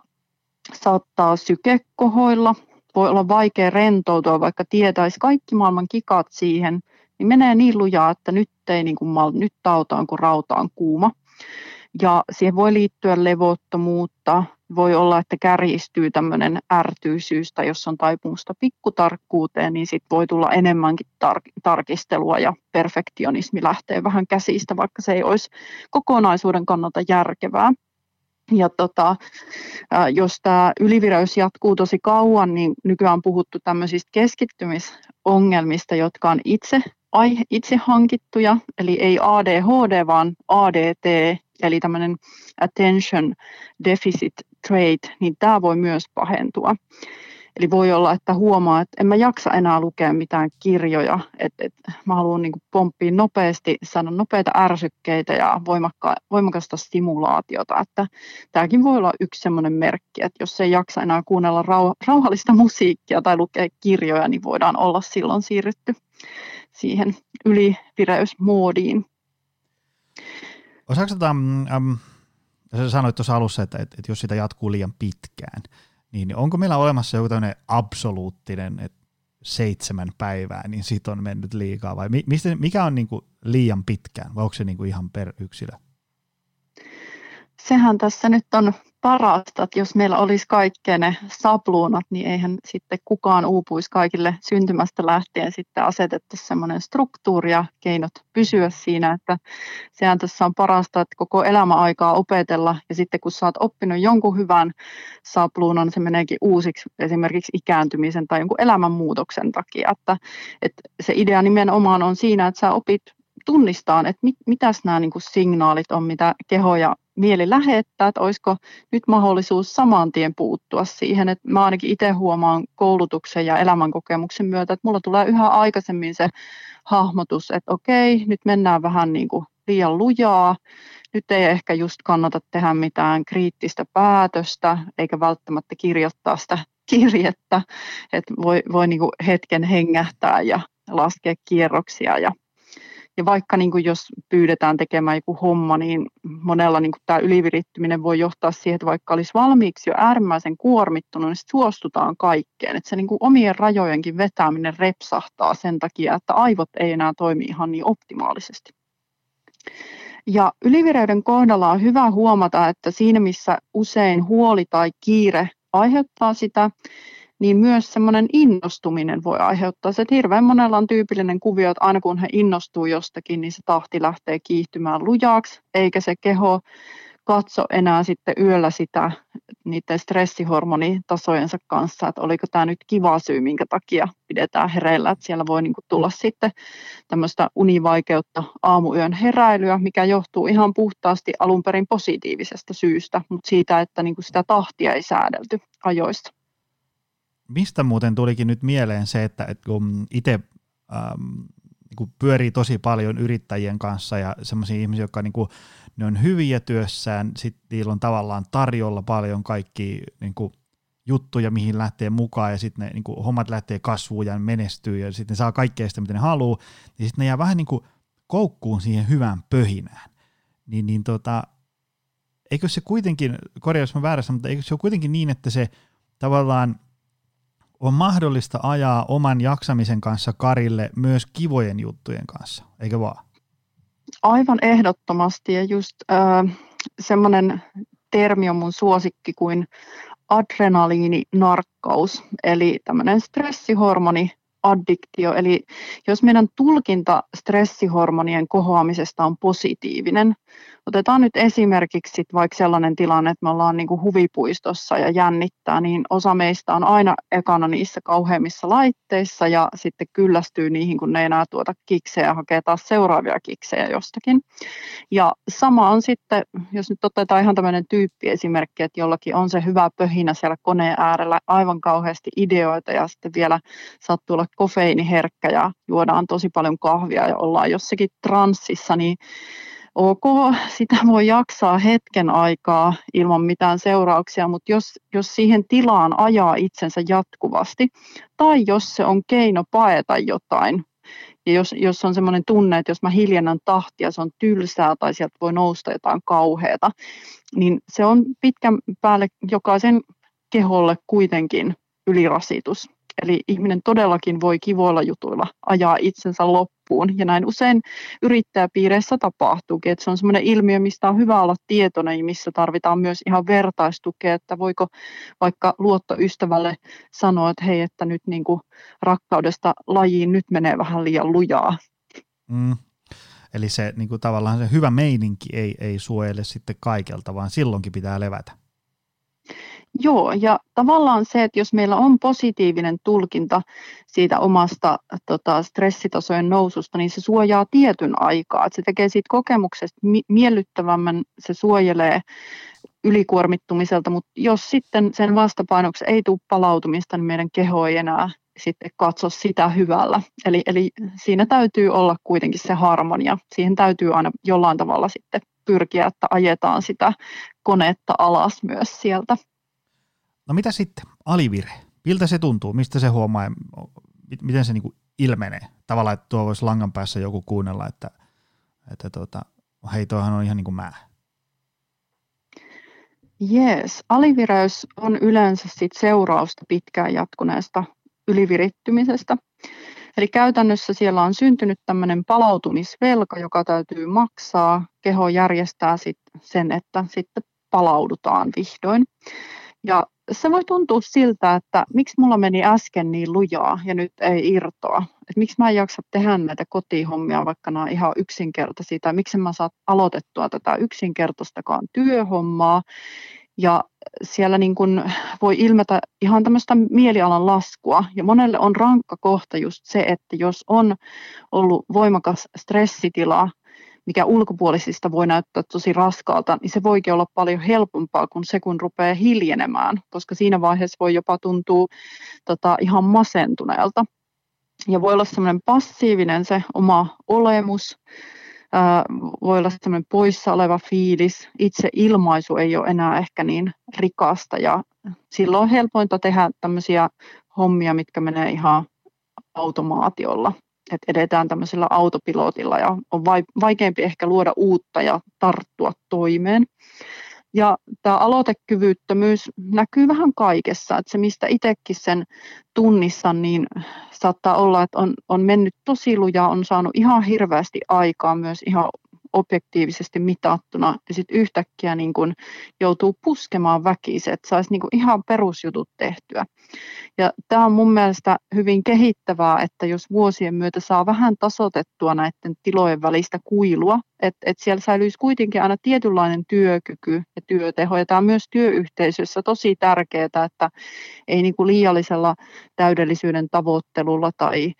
saattaa syke kohoilla, voi olla vaikea rentoutua, vaikka tietäisi kaikki maailman kikat siihen – niin menee niin lujaa, että nyt ei niin kuin mal, nyt tautaan kun rautaan kuuma. Ja siihen voi liittyä levottomuutta, voi olla, että kärjistyy tämmöinen ärtyisyys tai jos on taipumusta pikkutarkkuuteen, niin sitten voi tulla enemmänkin tar- tarkistelua ja perfektionismi lähtee vähän käsistä, vaikka se ei olisi kokonaisuuden kannalta järkevää. Ja tota, jos tämä ylivireys jatkuu tosi kauan, niin nykyään on puhuttu tämmöisistä keskittymisongelmista, jotka on itse aihe, itse hankittuja, eli ei ADHD, vaan ADT, eli tämmöinen attention deficit trait, niin tämä voi myös pahentua. Eli voi olla, että huomaa, että en mä jaksa enää lukea mitään kirjoja, että, että mä haluan niin pomppia nopeasti, saada nopeita ärsykkeitä ja voimakka, voimakasta stimulaatiota. Että tämäkin voi olla yksi sellainen merkki, että jos ei jaksa enää kuunnella rauh- rauhallista musiikkia tai lukea kirjoja, niin voidaan olla silloin siirrytty siihen ylivireysmoodiin. Osaako tätä, um, sä sanoit tuossa alussa, että, että, että jos sitä jatkuu liian pitkään, niin onko meillä olemassa joku tämmöinen absoluuttinen, että seitsemän päivää, niin sit on mennyt liikaa, vai mistä, mikä on niin kuin liian pitkään, vai onko se niin kuin ihan per yksilö? Sehän tässä nyt on parasta, että jos meillä olisi kaikkea ne sapluunat, niin eihän sitten kukaan uupuisi kaikille syntymästä lähtien sitten asetettu semmoinen struktuuri ja keinot pysyä siinä, että sehän tässä on parasta, että koko elämä aikaa opetella ja sitten kun oot oppinut jonkun hyvän sapluunan, se meneekin uusiksi esimerkiksi ikääntymisen tai jonkun elämänmuutoksen takia, että, että se idea nimenomaan on siinä, että sä opit tunnistaa, että mit, mitäs nämä niin kuin signaalit on, mitä keho ja mieli lähettää, että olisiko nyt mahdollisuus saman tien puuttua siihen. Että mä ainakin itse huomaan koulutuksen ja elämänkokemuksen myötä, että mulla tulee yhä aikaisemmin se hahmotus, että okei, nyt mennään vähän niin kuin liian lujaa, nyt ei ehkä just kannata tehdä mitään kriittistä päätöstä, eikä välttämättä kirjoittaa sitä [LAUGHS] kirjettä, että voi, voi niin kuin hetken hengähtää ja laskea kierroksia ja ja vaikka niin kuin jos pyydetään tekemään joku homma, niin monella niin kuin tämä ylivirittyminen voi johtaa siihen, että vaikka olisi valmiiksi jo äärimmäisen kuormittunut, niin suostutaan kaikkeen. Että se niin kuin omien rajojenkin vetäminen repsahtaa sen takia, että aivot ei enää toimi ihan niin optimaalisesti. Ja ylivireyden kohdalla on hyvä huomata, että siinä missä usein huoli tai kiire aiheuttaa sitä, niin myös semmoinen innostuminen voi aiheuttaa. Se, että hirveän monella on tyypillinen kuvio, että aina kun he innostuu jostakin, niin se tahti lähtee kiihtymään lujaaksi, eikä se keho katso enää sitten yöllä sitä niiden stressihormonitasojensa kanssa, että oliko tämä nyt kiva syy, minkä takia pidetään hereillä, että siellä voi niinku tulla sitten tämmöistä univaikeutta aamuyön heräilyä, mikä johtuu ihan puhtaasti alun perin positiivisesta syystä, mutta siitä, että niinku sitä tahtia ei säädelty ajoista mistä muuten tulikin nyt mieleen se, että, että kun itse ähm, niin pyörii tosi paljon yrittäjien kanssa ja semmoisia ihmisiä, jotka niin kuin, ne on hyviä työssään, sitten niillä on tavallaan tarjolla paljon kaikki niin kuin, juttuja, mihin lähtee mukaan ja sitten ne niin kuin, hommat lähtee kasvuun ja menestyy ja sitten ne saa kaikkea sitä, mitä ne haluaa, niin sitten ne jää vähän niin kuin koukkuun siihen hyvään pöhinään. Niin, niin tota, eikö se kuitenkin, korjaus mä väärässä, mutta eikö se ole kuitenkin niin, että se tavallaan on mahdollista ajaa oman jaksamisen kanssa karille myös kivojen juttujen kanssa, eikö vaan? Aivan ehdottomasti ja just äh, semmoinen termi on mun suosikki kuin adrenaliininarkkaus, eli tämmöinen stressihormoni addiktio, eli jos meidän tulkinta stressihormonien kohoamisesta on positiivinen, Otetaan nyt esimerkiksi sit vaikka sellainen tilanne, että me ollaan niin kuin huvipuistossa ja jännittää, niin osa meistä on aina ekana niissä kauheimmissa laitteissa ja sitten kyllästyy niihin, kun ne enää tuota kiksejä ja hakee taas seuraavia kiksejä jostakin. Ja sama on sitten, jos nyt otetaan ihan tämmöinen tyyppiesimerkki, että jollakin on se hyvä pöhinä siellä koneen äärellä, aivan kauheasti ideoita ja sitten vielä sattuu olla kofeiiniherkkä ja juodaan tosi paljon kahvia ja ollaan jossakin transsissa, niin ok, sitä voi jaksaa hetken aikaa ilman mitään seurauksia, mutta jos, jos siihen tilaan ajaa itsensä jatkuvasti, tai jos se on keino paeta jotain, ja jos, jos on semmoinen tunne, että jos mä hiljennän tahtia, se on tylsää tai sieltä voi nousta jotain kauheata, niin se on pitkän päälle jokaisen keholle kuitenkin ylirasitus. Eli ihminen todellakin voi kivoilla jutuilla ajaa itsensä loppuun. Ja näin usein yrittäjäpiireissä tapahtuukin, että se on sellainen ilmiö, mistä on hyvä olla tietoinen ja missä tarvitaan myös ihan vertaistukea, että voiko vaikka luottoystävälle sanoa, että hei, että nyt niin kuin rakkaudesta lajiin nyt menee vähän liian lujaa. Mm. Eli se niin kuin tavallaan se hyvä meininki ei, ei suojele sitten kaikelta, vaan silloinkin pitää levätä. Joo, ja tavallaan se, että jos meillä on positiivinen tulkinta siitä omasta tota, stressitasojen noususta, niin se suojaa tietyn aikaa. Että se tekee siitä kokemuksesta miellyttävämmän, se suojelee ylikuormittumiselta, mutta jos sitten sen vastapainoksi ei tule palautumista, niin meidän keho ei enää sitten katso sitä hyvällä. Eli, eli siinä täytyy olla kuitenkin se harmonia. Siihen täytyy aina jollain tavalla sitten pyrkiä, että ajetaan sitä konetta alas myös sieltä. No mitä sitten? Alivire. Miltä se tuntuu? Mistä se huomaa? Miten se niin kuin ilmenee? Tavallaan, että tuo voisi langan päässä joku kuunnella, että, että tuota, hei, toihan on ihan niin kuin mä. Jees, alivireys on yleensä sit seurausta pitkään jatkuneesta ylivirittymisestä. Eli käytännössä siellä on syntynyt tämmöinen palautumisvelka, joka täytyy maksaa. Keho järjestää sit sen, että sitten palaudutaan vihdoin. Ja se voi tuntua siltä, että miksi mulla meni äsken niin lujaa ja nyt ei irtoa. Että miksi mä en jaksa tehdä näitä kotihommia, vaikka nämä on ihan yksinkertaisia, tai miksi mä saa aloitettua tätä yksinkertaistakaan työhommaa. Ja siellä niin kuin voi ilmetä ihan tämmöistä mielialan laskua. Ja monelle on rankka kohta just se, että jos on ollut voimakas stressitila, mikä ulkopuolisista voi näyttää tosi raskaalta, niin se voikin olla paljon helpompaa kuin se, kun rupeaa hiljenemään, koska siinä vaiheessa voi jopa tuntua tota, ihan masentuneelta. Ja voi olla semmoinen passiivinen se oma olemus, voi olla semmoinen poissa oleva fiilis, itse ilmaisu ei ole enää ehkä niin rikasta ja silloin on helpointa tehdä tämmöisiä hommia, mitkä menee ihan automaatiolla että edetään tämmöisellä autopilotilla ja on vaikeampi ehkä luoda uutta ja tarttua toimeen. Ja tämä aloitekyvyttömyys näkyy vähän kaikessa, että se mistä itsekin sen tunnissan, niin saattaa olla, että on, on mennyt tosi lujaa, on saanut ihan hirveästi aikaa myös ihan objektiivisesti mitattuna ja sitten yhtäkkiä niin kun joutuu puskemaan väkisin, että saisi niin ihan perusjutut tehtyä. Ja tämä on mun mielestä hyvin kehittävää, että jos vuosien myötä saa vähän tasotettua näiden tilojen välistä kuilua, että, että siellä säilyisi kuitenkin aina tietynlainen työkyky ja työteho. Ja tämä on myös työyhteisössä tosi tärkeää, että ei niin kuin liiallisella täydellisyyden tavoittelulla tai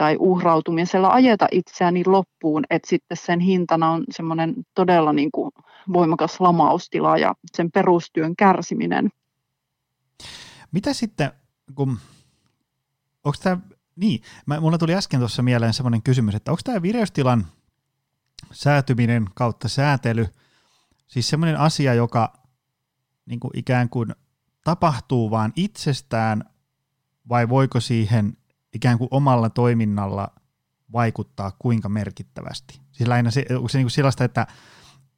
tai uhrautumisella ajeta itseäni loppuun, että sitten sen hintana on semmoinen todella niin kuin voimakas lamaustila ja sen perustyön kärsiminen. Mitä sitten, kun, onko tämä, niin, mulla tuli äsken tuossa mieleen semmoinen kysymys, että onko tämä vireystilan säätyminen kautta säätely, siis semmoinen asia, joka niin kuin ikään kuin tapahtuu vaan itsestään, vai voiko siihen ikään kuin omalla toiminnalla vaikuttaa kuinka merkittävästi? Siis lähinnä se, onko se niin kuin sellaista, että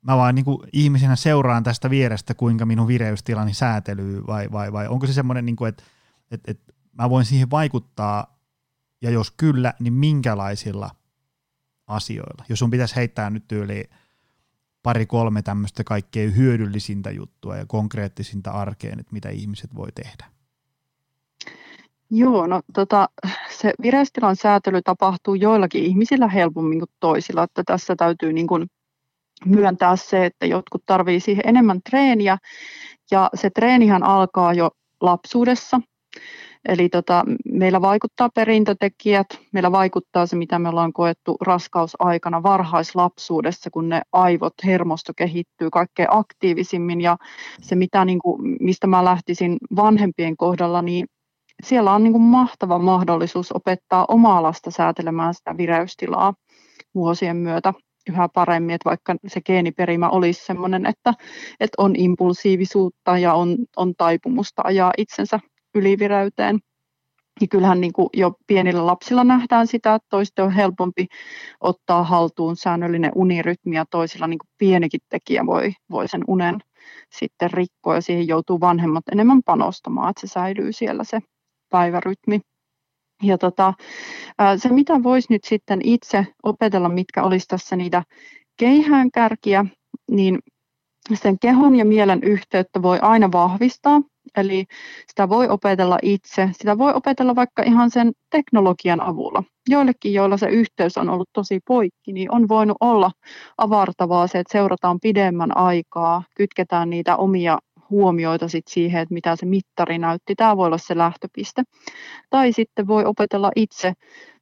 mä vaan niin kuin ihmisenä seuraan tästä vierestä, kuinka minun vireystilani säätelyy, vai, vai, vai onko se semmoinen, niin että, että, että mä voin siihen vaikuttaa, ja jos kyllä, niin minkälaisilla asioilla? Jos sun pitäisi heittää nyt yli pari-kolme tämmöistä kaikkein hyödyllisintä juttua ja konkreettisinta arkeen, että mitä ihmiset voi tehdä. Joo, no tota, se vireystilan säätely tapahtuu joillakin ihmisillä helpommin kuin toisilla, että tässä täytyy niin kuin myöntää se, että jotkut tarvii siihen enemmän treeniä ja se treenihän alkaa jo lapsuudessa. Eli tota, meillä vaikuttaa perintötekijät, meillä vaikuttaa se, mitä me ollaan koettu raskausaikana varhaislapsuudessa, kun ne aivot, hermosto kehittyy kaikkein aktiivisimmin ja se, mitä, niin kuin, mistä mä lähtisin vanhempien kohdalla, niin siellä on niin kuin mahtava mahdollisuus opettaa omaa lasta säätelemään sitä vireystilaa vuosien myötä yhä paremmin, että vaikka se geeniperimä olisi sellainen, että, että on impulsiivisuutta ja on, on taipumusta ajaa itsensä ylivireyteen. Ja kyllähän niin kuin jo pienillä lapsilla nähdään sitä, että toisten on helpompi ottaa haltuun säännöllinen unirytmi ja toisilla niin kuin pienikin tekijä voi, voi sen unen sitten rikkoa ja siihen joutuu vanhemmat enemmän panostamaan, että se säilyy siellä se päivärytmi. Ja tota, se, mitä voisi nyt sitten itse opetella, mitkä olisi tässä niitä keihäänkärkiä, niin sen kehon ja mielen yhteyttä voi aina vahvistaa, eli sitä voi opetella itse, sitä voi opetella vaikka ihan sen teknologian avulla. Joillekin, joilla se yhteys on ollut tosi poikki, niin on voinut olla avartavaa se, että seurataan pidemmän aikaa, kytketään niitä omia huomioita sit siihen, että mitä se mittari näytti. Tämä voi olla se lähtöpiste. Tai sitten voi opetella itse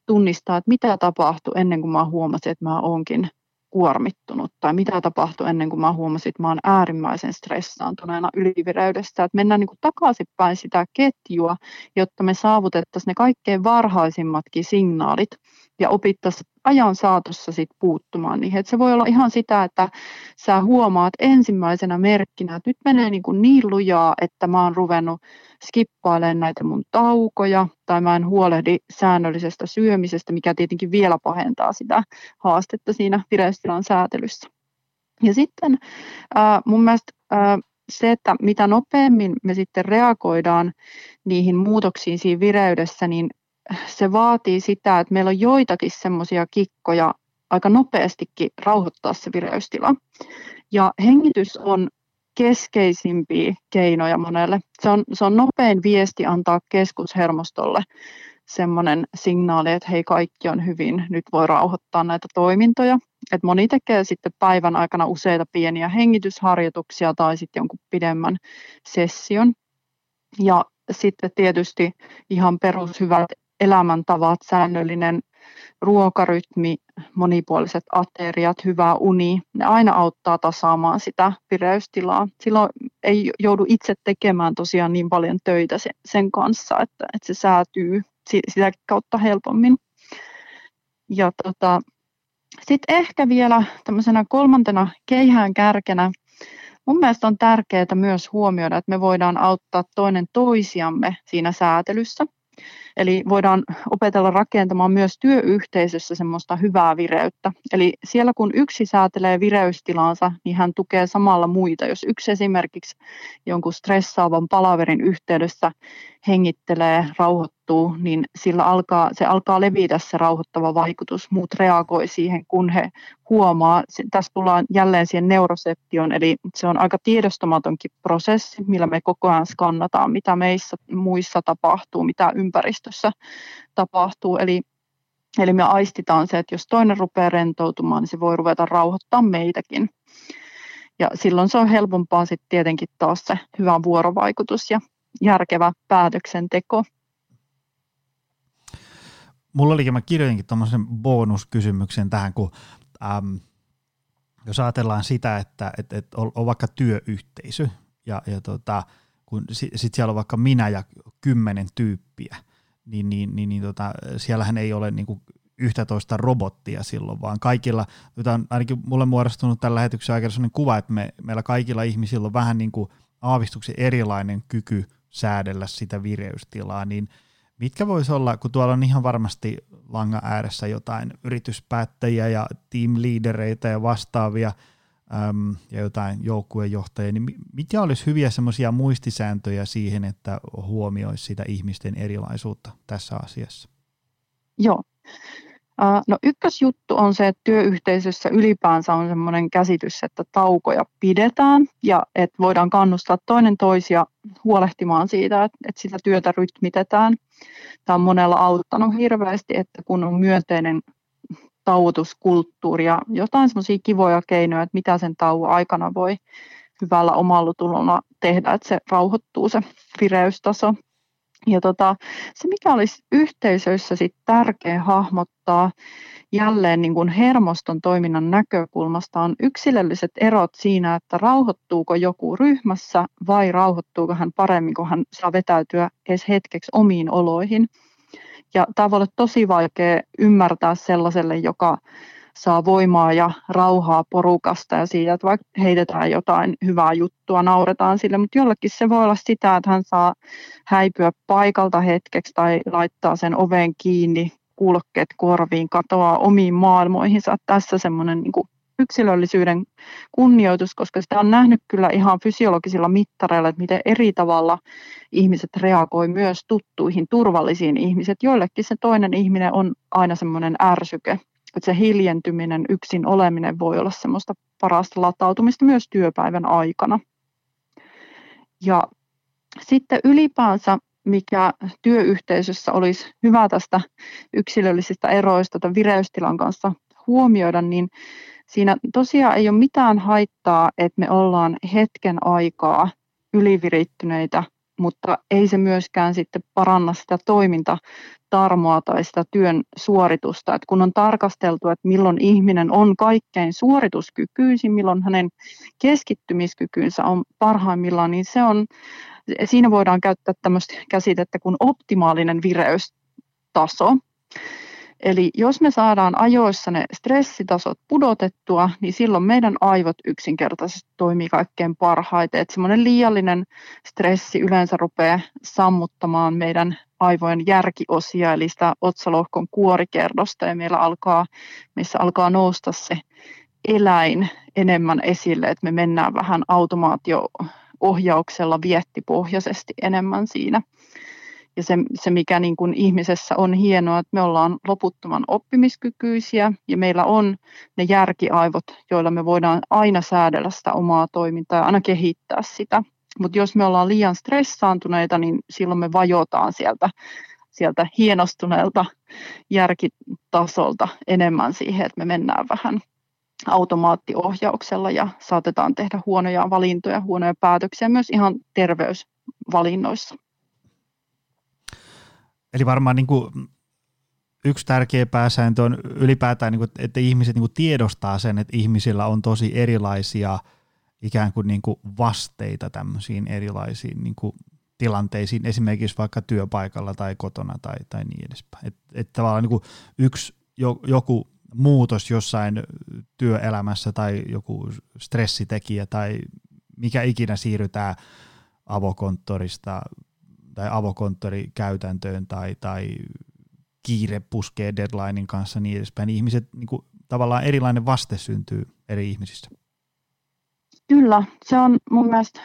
tunnistaa, että mitä tapahtui ennen kuin mä huomasin, että mä oonkin kuormittunut tai mitä tapahtui ennen kuin mä huomasin, että mä oon äärimmäisen stressaantuneena ylivireydestä. Että mennään niin kuin takaisinpäin sitä ketjua, jotta me saavutettaisiin ne kaikkein varhaisimmatkin signaalit ja opittaisiin ajan saatossa sit puuttumaan niihin. Et se voi olla ihan sitä, että sä huomaat ensimmäisenä merkkinä, että nyt menee niin, kuin niin lujaa, että mä oon ruvennut skippailemaan näitä mun taukoja, tai mä en huolehdi säännöllisestä syömisestä, mikä tietenkin vielä pahentaa sitä haastetta siinä vireystilan säätelyssä. Ja sitten äh, mun mielestä äh, se, että mitä nopeammin me sitten reagoidaan niihin muutoksiin siinä vireydessä, niin se vaatii sitä, että meillä on joitakin semmoisia kikkoja aika nopeastikin rauhoittaa se vireystila. Ja hengitys on keskeisimpiä keinoja monelle. Se on, se on nopein viesti antaa keskushermostolle semmoinen signaali, että hei kaikki on hyvin, nyt voi rauhoittaa näitä toimintoja. Et moni tekee sitten päivän aikana useita pieniä hengitysharjoituksia tai sitten jonkun pidemmän session. Ja sitten tietysti ihan perushyvät elämäntavat, säännöllinen ruokarytmi, monipuoliset ateriat, hyvä uni, ne aina auttaa tasaamaan sitä vireystilaa. Silloin ei joudu itse tekemään tosiaan niin paljon töitä sen kanssa, että, että se säätyy sitä kautta helpommin. Ja tota, sitten ehkä vielä tämmöisenä kolmantena keihään kärkenä, mun mielestä on tärkeää myös huomioida, että me voidaan auttaa toinen toisiamme siinä säätelyssä – Eli voidaan opetella rakentamaan myös työyhteisössä semmoista hyvää vireyttä. Eli siellä kun yksi säätelee vireystilansa, niin hän tukee samalla muita. Jos yksi esimerkiksi jonkun stressaavan palaverin yhteydessä hengittelee, rauhoittuu, niin sillä alkaa, se alkaa levitä se rauhoittava vaikutus. Muut reagoi siihen, kun he huomaa. Tässä tullaan jälleen siihen neuroseptioon, eli se on aika tiedostamatonkin prosessi, millä me koko ajan skannataan, mitä meissä muissa tapahtuu, mitä ympäristössä tapahtuu. Eli Eli me aistitaan se, että jos toinen rupeaa rentoutumaan, niin se voi ruveta rauhoittaa meitäkin. Ja silloin se on helpompaa sitten tietenkin taas se hyvä vuorovaikutus ja järkevä päätöksenteko. Mulla olikin, mä kirjoitinkin tuommoisen bonuskysymyksen tähän, kun äm, jos ajatellaan sitä, että et, et on, on vaikka työyhteisö ja, ja tota, kun sitten sit siellä on vaikka minä ja kymmenen tyyppiä, niin, niin, niin, niin tota, siellähän ei ole niin kuin yhtä toista robottia silloin, vaan kaikilla, jota on ainakin mulle muodostunut tällä lähetyksen aikana sellainen kuva, että me, meillä kaikilla ihmisillä on vähän niin kuin aavistuksen erilainen kyky säädellä sitä vireystilaa, niin mitkä voisi olla, kun tuolla on ihan varmasti langan ääressä jotain yrityspäättäjiä ja team-leadereitä ja vastaavia äm, ja jotain joukkuejohtajia, niin mitkä olisi hyviä semmoisia muistisääntöjä siihen, että huomioisi sitä ihmisten erilaisuutta tässä asiassa? Joo. No ykkösjuttu on se, että työyhteisössä ylipäänsä on sellainen käsitys, että taukoja pidetään ja että voidaan kannustaa toinen toisia huolehtimaan siitä, että sitä työtä rytmitetään. Tämä on monella auttanut hirveästi, että kun on myönteinen tauotuskulttuuri ja jotain semmoisia kivoja keinoja, että mitä sen tauon aikana voi hyvällä omalla tehdä, että se rauhoittuu se vireystaso. Ja tota, se, mikä olisi yhteisöissä sit tärkeä hahmottaa jälleen niin kuin hermoston toiminnan näkökulmasta, on yksilölliset erot siinä, että rauhoittuuko joku ryhmässä vai rauhoittuuko hän paremmin, kun hän saa vetäytyä edes hetkeksi omiin oloihin. Ja tämä voi olla tosi vaikea ymmärtää sellaiselle, joka saa voimaa ja rauhaa porukasta ja siitä, että vaikka heitetään jotain hyvää juttua, nauretaan sille, mutta jollekin se voi olla sitä, että hän saa häipyä paikalta hetkeksi tai laittaa sen oven kiinni, kuulokkeet korviin, katoaa omiin maailmoihinsa. Tässä semmoinen niin yksilöllisyyden kunnioitus, koska sitä on nähnyt kyllä ihan fysiologisilla mittareilla, että miten eri tavalla ihmiset reagoi myös tuttuihin, turvallisiin ihmiset. Joillekin se toinen ihminen on aina semmoinen ärsyke, että se hiljentyminen, yksin oleminen voi olla semmoista parasta latautumista myös työpäivän aikana. Ja sitten ylipäänsä, mikä työyhteisössä olisi hyvä tästä yksilöllisistä eroista tämän vireystilan kanssa huomioida, niin siinä tosiaan ei ole mitään haittaa, että me ollaan hetken aikaa ylivirittyneitä, mutta ei se myöskään sitten paranna sitä toimintatarmoa tai sitä työn suoritusta. Et kun on tarkasteltu, että milloin ihminen on kaikkein suorituskykyisin, milloin hänen keskittymiskykynsä on parhaimmillaan, niin se on, siinä voidaan käyttää tämmöistä käsitettä kuin optimaalinen vireystaso. Eli jos me saadaan ajoissa ne stressitasot pudotettua, niin silloin meidän aivot yksinkertaisesti toimii kaikkein parhaiten. Että semmoinen liiallinen stressi yleensä rupeaa sammuttamaan meidän aivojen järkiosia, eli sitä otsalohkon kuorikerrosta, ja meillä alkaa, missä alkaa nousta se eläin enemmän esille, että me mennään vähän automaatio-ohjauksella viettipohjaisesti enemmän siinä. Ja se, se mikä niin kuin ihmisessä on hienoa, että me ollaan loputtoman oppimiskykyisiä ja meillä on ne järkiaivot, joilla me voidaan aina säädellä sitä omaa toimintaa ja aina kehittää sitä. Mutta jos me ollaan liian stressaantuneita, niin silloin me vajotaan sieltä, sieltä hienostuneelta järkitasolta enemmän siihen, että me mennään vähän automaattiohjauksella ja saatetaan tehdä huonoja valintoja, huonoja päätöksiä myös ihan terveysvalinnoissa. Eli varmaan niin kuin yksi tärkeä pääsääntö on ylipäätään, niin kuin, että ihmiset niin kuin tiedostaa sen, että ihmisillä on tosi erilaisia ikään kuin, niin kuin vasteita tämmöisiin erilaisiin niin kuin tilanteisiin, esimerkiksi vaikka työpaikalla tai kotona tai, tai niin edespäin. Että et tavallaan niin kuin yksi jo, joku muutos jossain työelämässä tai joku stressitekijä tai mikä ikinä siirrytään avokonttorista tai avokonttorikäytäntöön tai, tai kiire puskee deadlinein kanssa niin edespäin, niin ihmiset niin kuin, tavallaan erilainen vaste syntyy eri ihmisissä. Kyllä, se on mun mielestä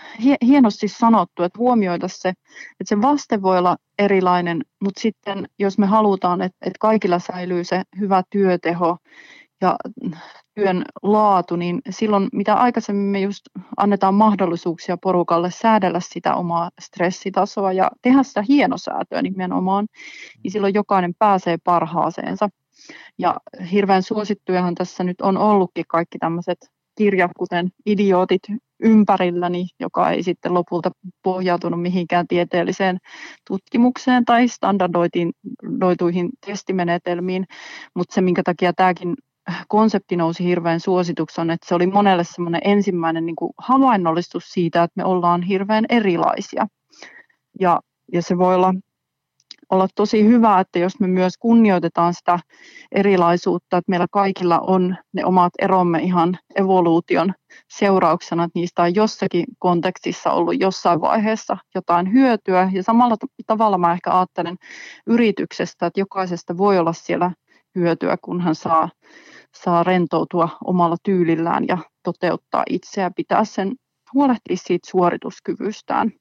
hienosti sanottu, että huomioida se, että se vaste voi olla erilainen, mutta sitten jos me halutaan, että, että kaikilla säilyy se hyvä työteho ja työn laatu, niin silloin mitä aikaisemmin me just annetaan mahdollisuuksia porukalle säädellä sitä omaa stressitasoa ja tehdä sitä hienosäätöä nimenomaan, niin silloin jokainen pääsee parhaaseensa. Ja hirveän suosittujahan tässä nyt on ollutkin kaikki tämmöiset kirjat, kuten Idiootit ympärilläni, joka ei sitten lopulta pohjautunut mihinkään tieteelliseen tutkimukseen tai standardoituihin testimenetelmiin, mutta se minkä takia tämäkin konsepti nousi hirveän suosituksi on, että se oli monelle semmoinen ensimmäinen niin kuin havainnollistus siitä, että me ollaan hirveän erilaisia. Ja, ja se voi olla, olla tosi hyvä, että jos me myös kunnioitetaan sitä erilaisuutta, että meillä kaikilla on ne omat eromme ihan evoluution seurauksena, että niistä on jossakin kontekstissa ollut jossain vaiheessa jotain hyötyä. Ja samalla tavalla mä ehkä ajattelen yrityksestä, että jokaisesta voi olla siellä hyötyä, kun hän saa saa rentoutua omalla tyylillään ja toteuttaa itseä, pitää sen huolehtia siitä suorituskyvystään.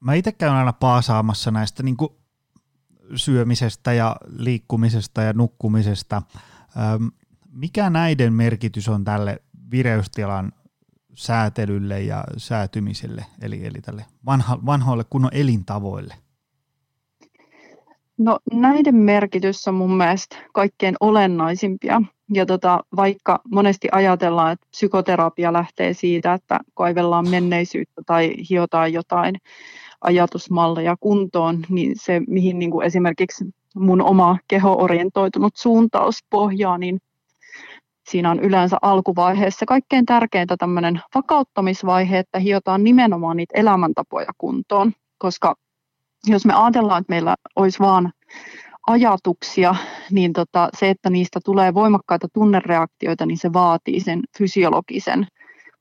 Mä itse käyn aina paasaamassa näistä niin kuin syömisestä ja liikkumisesta ja nukkumisesta. Mikä näiden merkitys on tälle vireystilan säätelylle ja säätymiselle, eli, eli tälle vanha, vanhoille kunnon elintavoille? No näiden merkitys on mun mielestä kaikkein olennaisimpia. Ja tota, vaikka monesti ajatellaan, että psykoterapia lähtee siitä, että kaivellaan menneisyyttä tai hiotaan jotain ajatusmalleja kuntoon, niin se, mihin niin kuin esimerkiksi mun oma kehoorientoitunut suuntaus pohjaa, niin siinä on yleensä alkuvaiheessa kaikkein tärkeintä tämmöinen vakauttamisvaihe, että hiotaan nimenomaan niitä elämäntapoja kuntoon, koska jos me ajatellaan, että meillä olisi vain ajatuksia, niin tota, se, että niistä tulee voimakkaita tunnereaktioita, niin se vaatii sen fysiologisen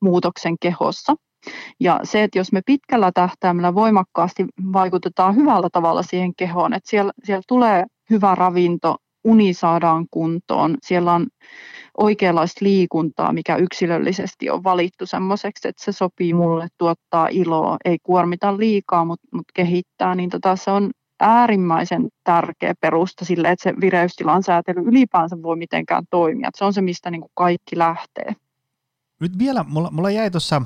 muutoksen kehossa. Ja se, että jos me pitkällä tähtäimellä voimakkaasti vaikutetaan hyvällä tavalla siihen kehoon, että siellä, siellä tulee hyvä ravinto, uni saadaan kuntoon, siellä on oikeanlaista liikuntaa, mikä yksilöllisesti on valittu semmoiseksi, että se sopii mulle, tuottaa iloa, ei kuormita liikaa, mutta mut kehittää, niin tota, se on äärimmäisen tärkeä perusta sille, että se vireystilan säätely ylipäänsä voi mitenkään toimia. Se on se, mistä niin kuin kaikki lähtee. Nyt vielä, mulla, mulla jäi tuossa,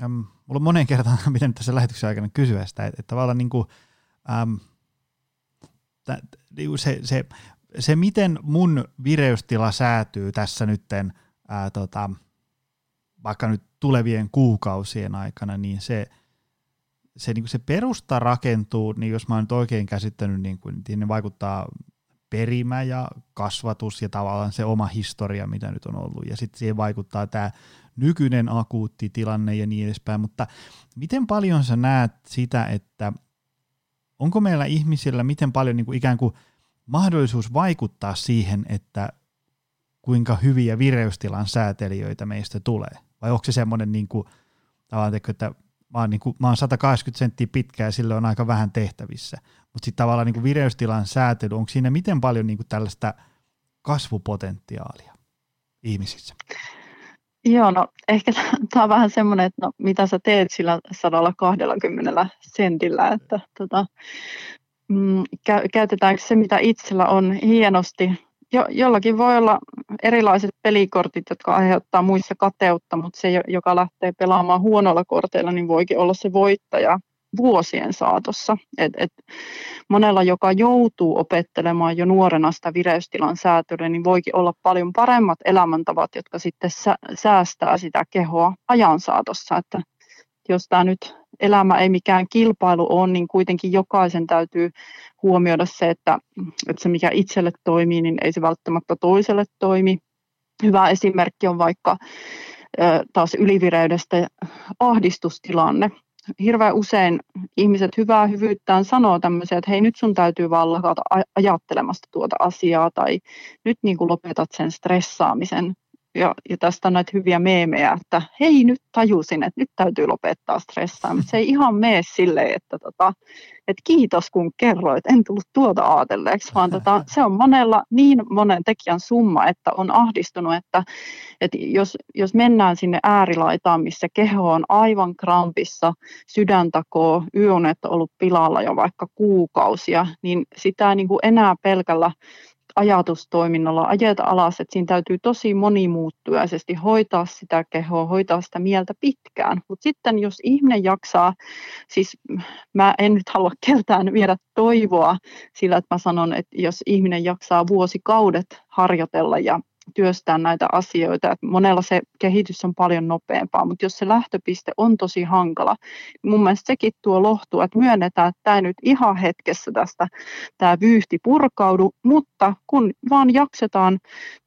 mulla on monen kertaan, [LAUGHS] miten tässä lähetyksen aikana kysyä sitä, että, että tavallaan niin kuin, ähm, t- niinku se, se se, miten mun vireystila säätyy tässä nytten ää, tota, vaikka nyt tulevien kuukausien aikana, niin se, se, niin se perusta rakentuu, niin jos mä oon nyt oikein käsittänyt, niin, kuin, niin ne vaikuttaa perimä ja kasvatus ja tavallaan se oma historia, mitä nyt on ollut. Ja sitten siihen vaikuttaa tämä nykyinen akuutti tilanne ja niin edespäin. Mutta miten paljon sä näet sitä, että onko meillä ihmisillä miten paljon niin kuin ikään kuin mahdollisuus vaikuttaa siihen, että kuinka hyviä vireystilan säätelijöitä meistä tulee? Vai onko se semmoinen, niin kuin, tavallaan, että mä oon, niin kuin, mä oon 180 senttiä pitkä ja sille on aika vähän tehtävissä. Mutta sitten tavallaan niin kuin vireystilan säätely, onko siinä miten paljon niin kuin tällaista kasvupotentiaalia ihmisissä? Joo, no ehkä tämä on vähän semmoinen, että no, mitä sä teet sillä 120 sentillä, että tota, mm, käytetäänkö se, mitä itsellä on hienosti. Jo, jollakin voi olla erilaiset pelikortit, jotka aiheuttaa muissa kateutta, mutta se, joka lähtee pelaamaan huonolla korteilla, niin voikin olla se voittaja vuosien saatossa. Et, et monella, joka joutuu opettelemaan jo nuorena sitä vireystilan säätöä, niin voikin olla paljon paremmat elämäntavat, jotka sitten säästää sitä kehoa ajan saatossa. Että jos tämä nyt elämä ei mikään kilpailu ole, niin kuitenkin jokaisen täytyy huomioida se, että, että se mikä itselle toimii, niin ei se välttämättä toiselle toimi. Hyvä esimerkki on vaikka taas ylivireydestä ahdistustilanne hirveän usein ihmiset hyvää hyvyyttään sanoo tämmöisiä, että hei nyt sun täytyy vaan lakata ajattelemasta tuota asiaa tai nyt niin kuin lopetat sen stressaamisen. Ja, ja tästä on näitä hyviä meemejä, että hei nyt tajusin, että nyt täytyy lopettaa stressaamista. Se ei ihan mene silleen, että tota, että kiitos kun kerroit, en tullut tuota ajatelleeksi, vaan tota, se on monella niin monen tekijän summa, että on ahdistunut, että, että jos, jos mennään sinne äärilaitaan, missä keho on aivan krampissa, sydän takoo, yöunet on ollut pilalla jo vaikka kuukausia, niin sitä ei niin kuin enää pelkällä ajatustoiminnalla ajeta alas, että siinä täytyy tosi monimuuttujaisesti hoitaa sitä kehoa, hoitaa sitä mieltä pitkään. Mutta sitten jos ihminen jaksaa, siis mä en nyt halua keltään viedä toivoa sillä, että mä sanon, että jos ihminen jaksaa vuosikaudet harjoitella ja työstää näitä asioita. Että monella se kehitys on paljon nopeampaa, mutta jos se lähtöpiste on tosi hankala, niin mun mielestä sekin tuo lohtua, että myönnetään, että tämä nyt ihan hetkessä tästä tämä vyyhti purkaudu, mutta kun vaan jaksetaan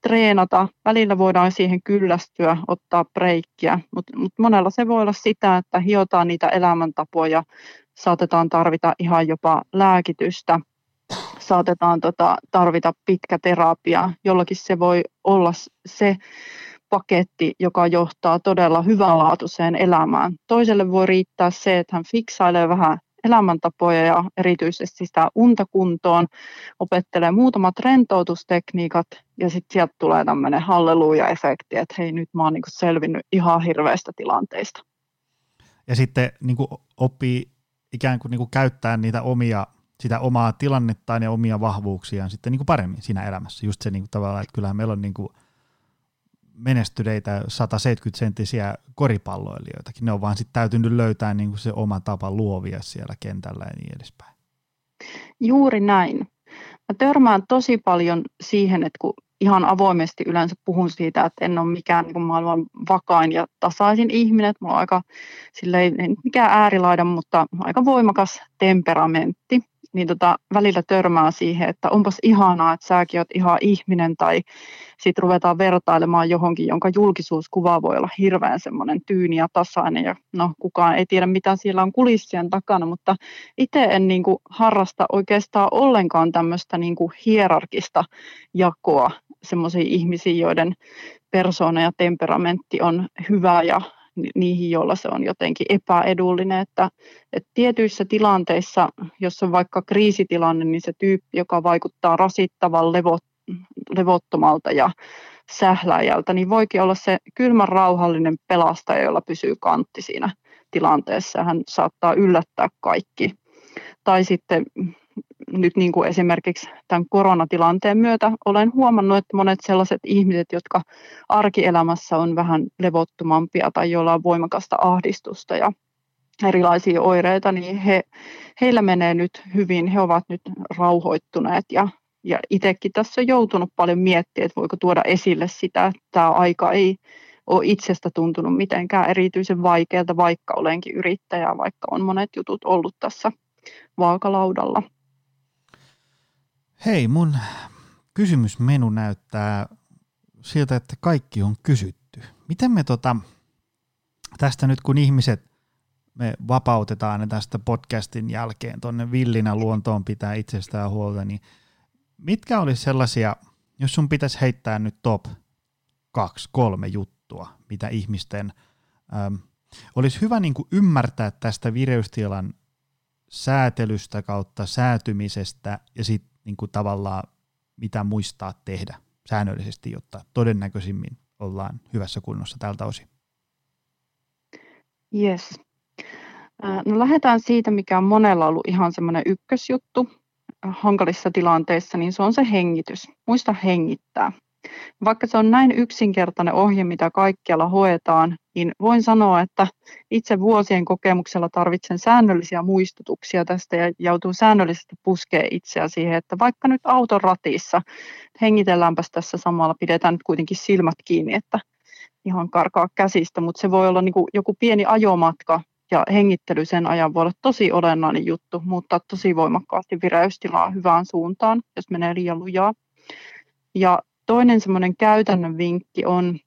treenata, välillä voidaan siihen kyllästyä, ottaa breikkiä, mutta, mutta monella se voi olla sitä, että hiotaan niitä elämäntapoja, saatetaan tarvita ihan jopa lääkitystä, saatetaan tota, tarvita pitkä terapia. Jollakin se voi olla se paketti, joka johtaa todella hyvänlaatuiseen elämään. Toiselle voi riittää se, että hän fiksailee vähän elämäntapoja ja erityisesti sitä unta kuntoon, opettelee muutamat rentoutustekniikat ja sitten sieltä tulee tämmöinen halleluja-efekti, että hei nyt mä oon niinku selvinnyt ihan hirveästä tilanteista. Ja sitten niinku oppii ikään kuin niinku käyttää niitä omia sitä omaa tilannettaan ja omia vahvuuksiaan sitten niin kuin paremmin siinä elämässä. Just se niin kuin tavallaan, että kyllähän meillä on niin kuin menestyneitä 170-senttisiä koripalloilijoitakin. Ne on vaan sitten täytynyt löytää niin kuin se oma tapa luovia siellä kentällä ja niin edespäin. Juuri näin. Mä törmään tosi paljon siihen, että kun ihan avoimesti yleensä puhun siitä, että en ole mikään niin maailman vakain ja tasaisin ihminen, että mulla on aika, silleen, ei mikään äärilaidan, mutta aika voimakas temperamentti niin tota, välillä törmää siihen, että onpas ihanaa, että säkin oot ihan ihminen, tai sitten ruvetaan vertailemaan johonkin, jonka julkisuuskuva voi olla hirveän semmoinen tyyni ja tasainen, ja no kukaan ei tiedä, mitä siellä on kulissien takana, mutta itse en niin kuin, harrasta oikeastaan ollenkaan tämmöistä niin kuin, hierarkista jakoa semmoisiin ihmisiin, joiden persoona ja temperamentti on hyvä ja niihin, joilla se on jotenkin epäedullinen. Että, että tietyissä tilanteissa, jos on vaikka kriisitilanne, niin se tyyppi, joka vaikuttaa rasittavan levot, levottomalta ja sähläjältä, niin voikin olla se kylmän rauhallinen pelastaja, jolla pysyy kantti siinä tilanteessa. Hän saattaa yllättää kaikki. Tai sitten nyt niin kuin esimerkiksi tämän koronatilanteen myötä olen huomannut, että monet sellaiset ihmiset, jotka arkielämässä on vähän levottomampia tai joilla on voimakasta ahdistusta ja erilaisia oireita, niin he, heillä menee nyt hyvin, he ovat nyt rauhoittuneet ja, ja itsekin tässä on joutunut paljon miettimään, että voiko tuoda esille sitä, että tämä aika ei ole itsestä tuntunut mitenkään erityisen vaikealta, vaikka olenkin yrittäjä, vaikka on monet jutut ollut tässä vaakalaudalla. Hei, mun kysymysmenu näyttää siltä, että kaikki on kysytty. Miten me tota, tästä nyt kun ihmiset me vapautetaan ne tästä podcastin jälkeen tuonne villinä luontoon pitää itsestään huolta, niin mitkä olisi sellaisia, jos sun pitäisi heittää nyt top kaksi, kolme juttua, mitä ihmisten ähm, olisi hyvä niin kuin ymmärtää tästä vireystilan säätelystä kautta säätymisestä ja sitten niin kuin tavallaan mitä muistaa tehdä säännöllisesti, jotta todennäköisimmin ollaan hyvässä kunnossa tältä osin. Yes. No lähdetään siitä, mikä on monella ollut ihan semmoinen ykkösjuttu hankalissa tilanteissa, niin se on se hengitys. Muista hengittää. Vaikka se on näin yksinkertainen ohje, mitä kaikkialla hoetaan, niin voin sanoa, että itse vuosien kokemuksella tarvitsen säännöllisiä muistutuksia tästä ja joutuu säännöllisesti puskee itseä siihen, että vaikka nyt auton ratissa, hengitelläänpäs tässä samalla, pidetään nyt kuitenkin silmät kiinni, että ihan karkaa käsistä, mutta se voi olla niin joku pieni ajomatka ja hengittely sen ajan voi olla tosi olennainen juttu, muuttaa tosi voimakkaasti vireystilaa hyvään suuntaan, jos menee liian lujaa. Ja toinen semmoinen käytännön vinkki on,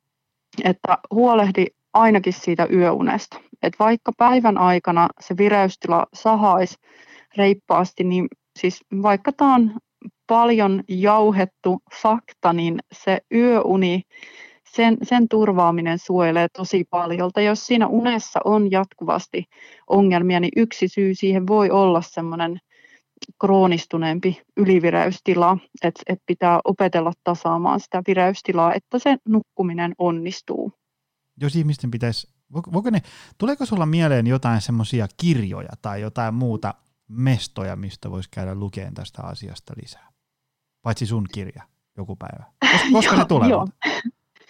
että huolehdi ainakin siitä yöunesta. Et vaikka päivän aikana se vireystila sahaisi reippaasti, niin siis vaikka tämä on paljon jauhettu fakta, niin se yöuni sen, sen turvaaminen suojelee tosi paljon. Jos siinä unessa on jatkuvasti ongelmia, niin yksi syy siihen voi olla semmoinen kroonistuneempi ylivireystila, että et pitää opetella tasaamaan sitä vireystilaa, että se nukkuminen onnistuu. Jos ihmisten pitäisi, voiko ne, tuleeko sulla mieleen jotain semmoisia kirjoja tai jotain muuta mestoja, mistä voisi käydä lukemaan tästä asiasta lisää? Paitsi sun kirja joku päivä. [LAUGHS] Koska, ne tulee?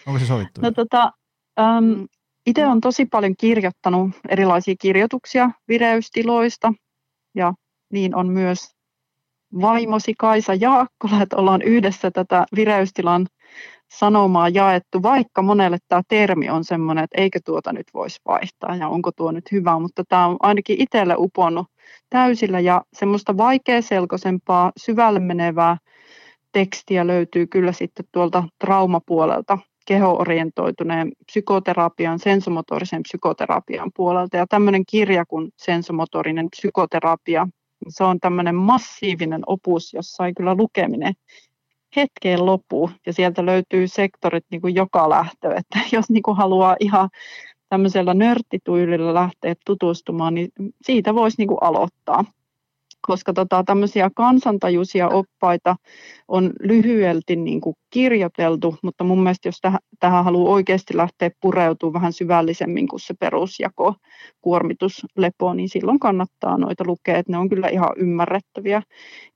Onko se sovittu? No, tota, um, itse olen tosi paljon kirjoittanut erilaisia kirjoituksia vireystiloista ja niin on myös vaimosi Kaisa Jaakkola, että ollaan yhdessä tätä vireystilan sanomaa jaettu, vaikka monelle tämä termi on sellainen, että eikö tuota nyt voisi vaihtaa ja onko tuo nyt hyvä, mutta tämä on ainakin itselle uponnut täysillä ja semmoista vaikeaselkoisempaa, syvälle menevää tekstiä löytyy kyllä sitten tuolta traumapuolelta kehoorientoituneen psykoterapian, sensomotorisen psykoterapian puolelta. Ja tämmöinen kirja kuin sensomotorinen psykoterapia, se on tämmöinen massiivinen opus, jossa ei kyllä lukeminen hetkeen lopu. Ja sieltä löytyy sektorit niin kuin joka lähtö. Että jos niin kuin haluaa ihan tämmöisellä nörttituylillä lähteä tutustumaan, niin siitä voisi niin kuin aloittaa koska tota, tämmöisiä kansantajuisia oppaita on lyhyelti niin kuin kirjoiteltu, mutta mun mielestä jos täh- tähän haluaa oikeasti lähteä pureutumaan vähän syvällisemmin kuin se perusjako kuormituslepo, niin silloin kannattaa noita lukea, että ne on kyllä ihan ymmärrettäviä.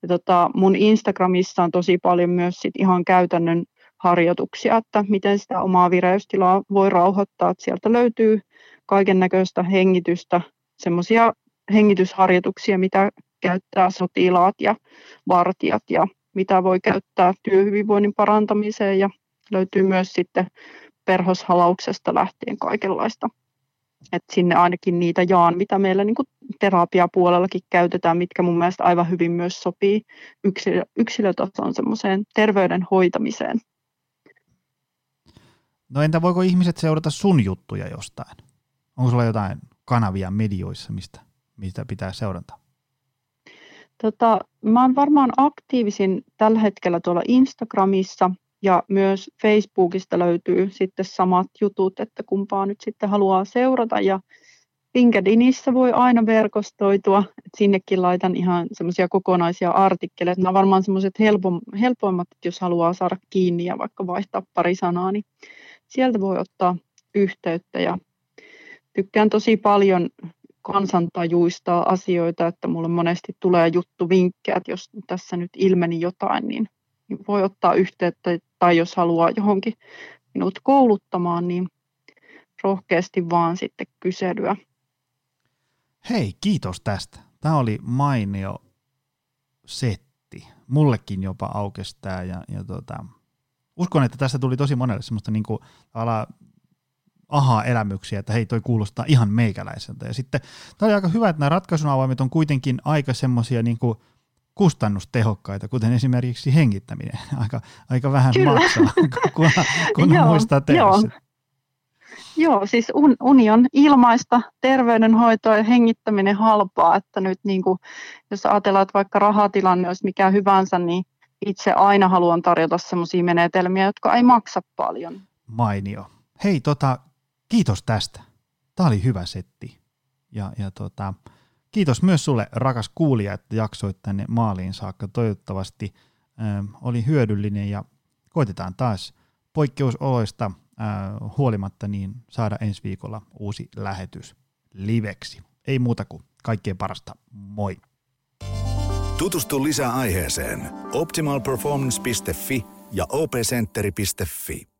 Ja tota, mun Instagramissa on tosi paljon myös sit ihan käytännön harjoituksia, että miten sitä omaa vireystilaa voi rauhoittaa. Että sieltä löytyy kaiken näköistä hengitystä, semmoisia hengitysharjoituksia, mitä käyttää sotilaat ja vartijat ja mitä voi käyttää työhyvinvoinnin parantamiseen ja löytyy myös sitten perhoshalauksesta lähtien kaikenlaista. Et sinne ainakin niitä jaan, mitä meillä niin terapiapuolellakin käytetään, mitkä mun mielestä aivan hyvin myös sopii yksilö, yksilötason semmoiseen terveyden hoitamiseen. No entä voiko ihmiset seurata sun juttuja jostain? Onko sulla jotain kanavia medioissa, mistä, mistä pitää seurata? Tota, mä oon varmaan aktiivisin tällä hetkellä tuolla Instagramissa ja myös Facebookista löytyy sitten samat jutut, että kumpaa nyt sitten haluaa seurata ja LinkedInissä voi aina verkostoitua, että sinnekin laitan ihan semmoisia kokonaisia artikkeleita. Nämä on varmaan semmoiset helpoimmat, jos haluaa saada kiinni ja vaikka vaihtaa pari sanaa, niin sieltä voi ottaa yhteyttä ja tykkään tosi paljon kansantajuista asioita, että mulle monesti tulee juttu vinkkejä, että jos tässä nyt ilmeni jotain, niin, niin voi ottaa yhteyttä, tai jos haluaa johonkin minut kouluttamaan, niin rohkeasti vaan sitten kyselyä. Hei, kiitos tästä. Tämä oli mainio setti. Mullekin jopa aukesi tämä ja, ja tota, uskon, että tässä tuli tosi monelle semmoista niin kuin, aha-elämyksiä, että hei toi kuulostaa ihan meikäläiseltä. Ja sitten tämä oli aika hyvä, että nämä ratkaisun avaimet on kuitenkin aika semmoisia niin kustannustehokkaita, kuten esimerkiksi hengittäminen. [LAUGHS] Aika, aika vähän Kyllä. maksaa, kun, kun [LAUGHS] joo, muistaa tehdä joo. Joo, siis un, union ilmaista terveydenhoitoa ja hengittäminen halpaa, että nyt niin kuin, jos ajatellaan, että vaikka rahatilanne olisi mikä hyvänsä, niin itse aina haluan tarjota sellaisia menetelmiä, jotka ei maksa paljon. Mainio. Hei, tota, kiitos tästä. Tämä oli hyvä setti. Ja, ja tota, kiitos myös sulle, rakas kuulija, että jaksoit tänne maaliin saakka. Toivottavasti äh, oli hyödyllinen ja koitetaan taas poikkeusoloista äh, huolimatta niin saada ensi viikolla uusi lähetys liveksi. Ei muuta kuin kaikkien parasta. Moi! Tutustu lisää aiheeseen optimalperformance.fi ja opcenteri.fi.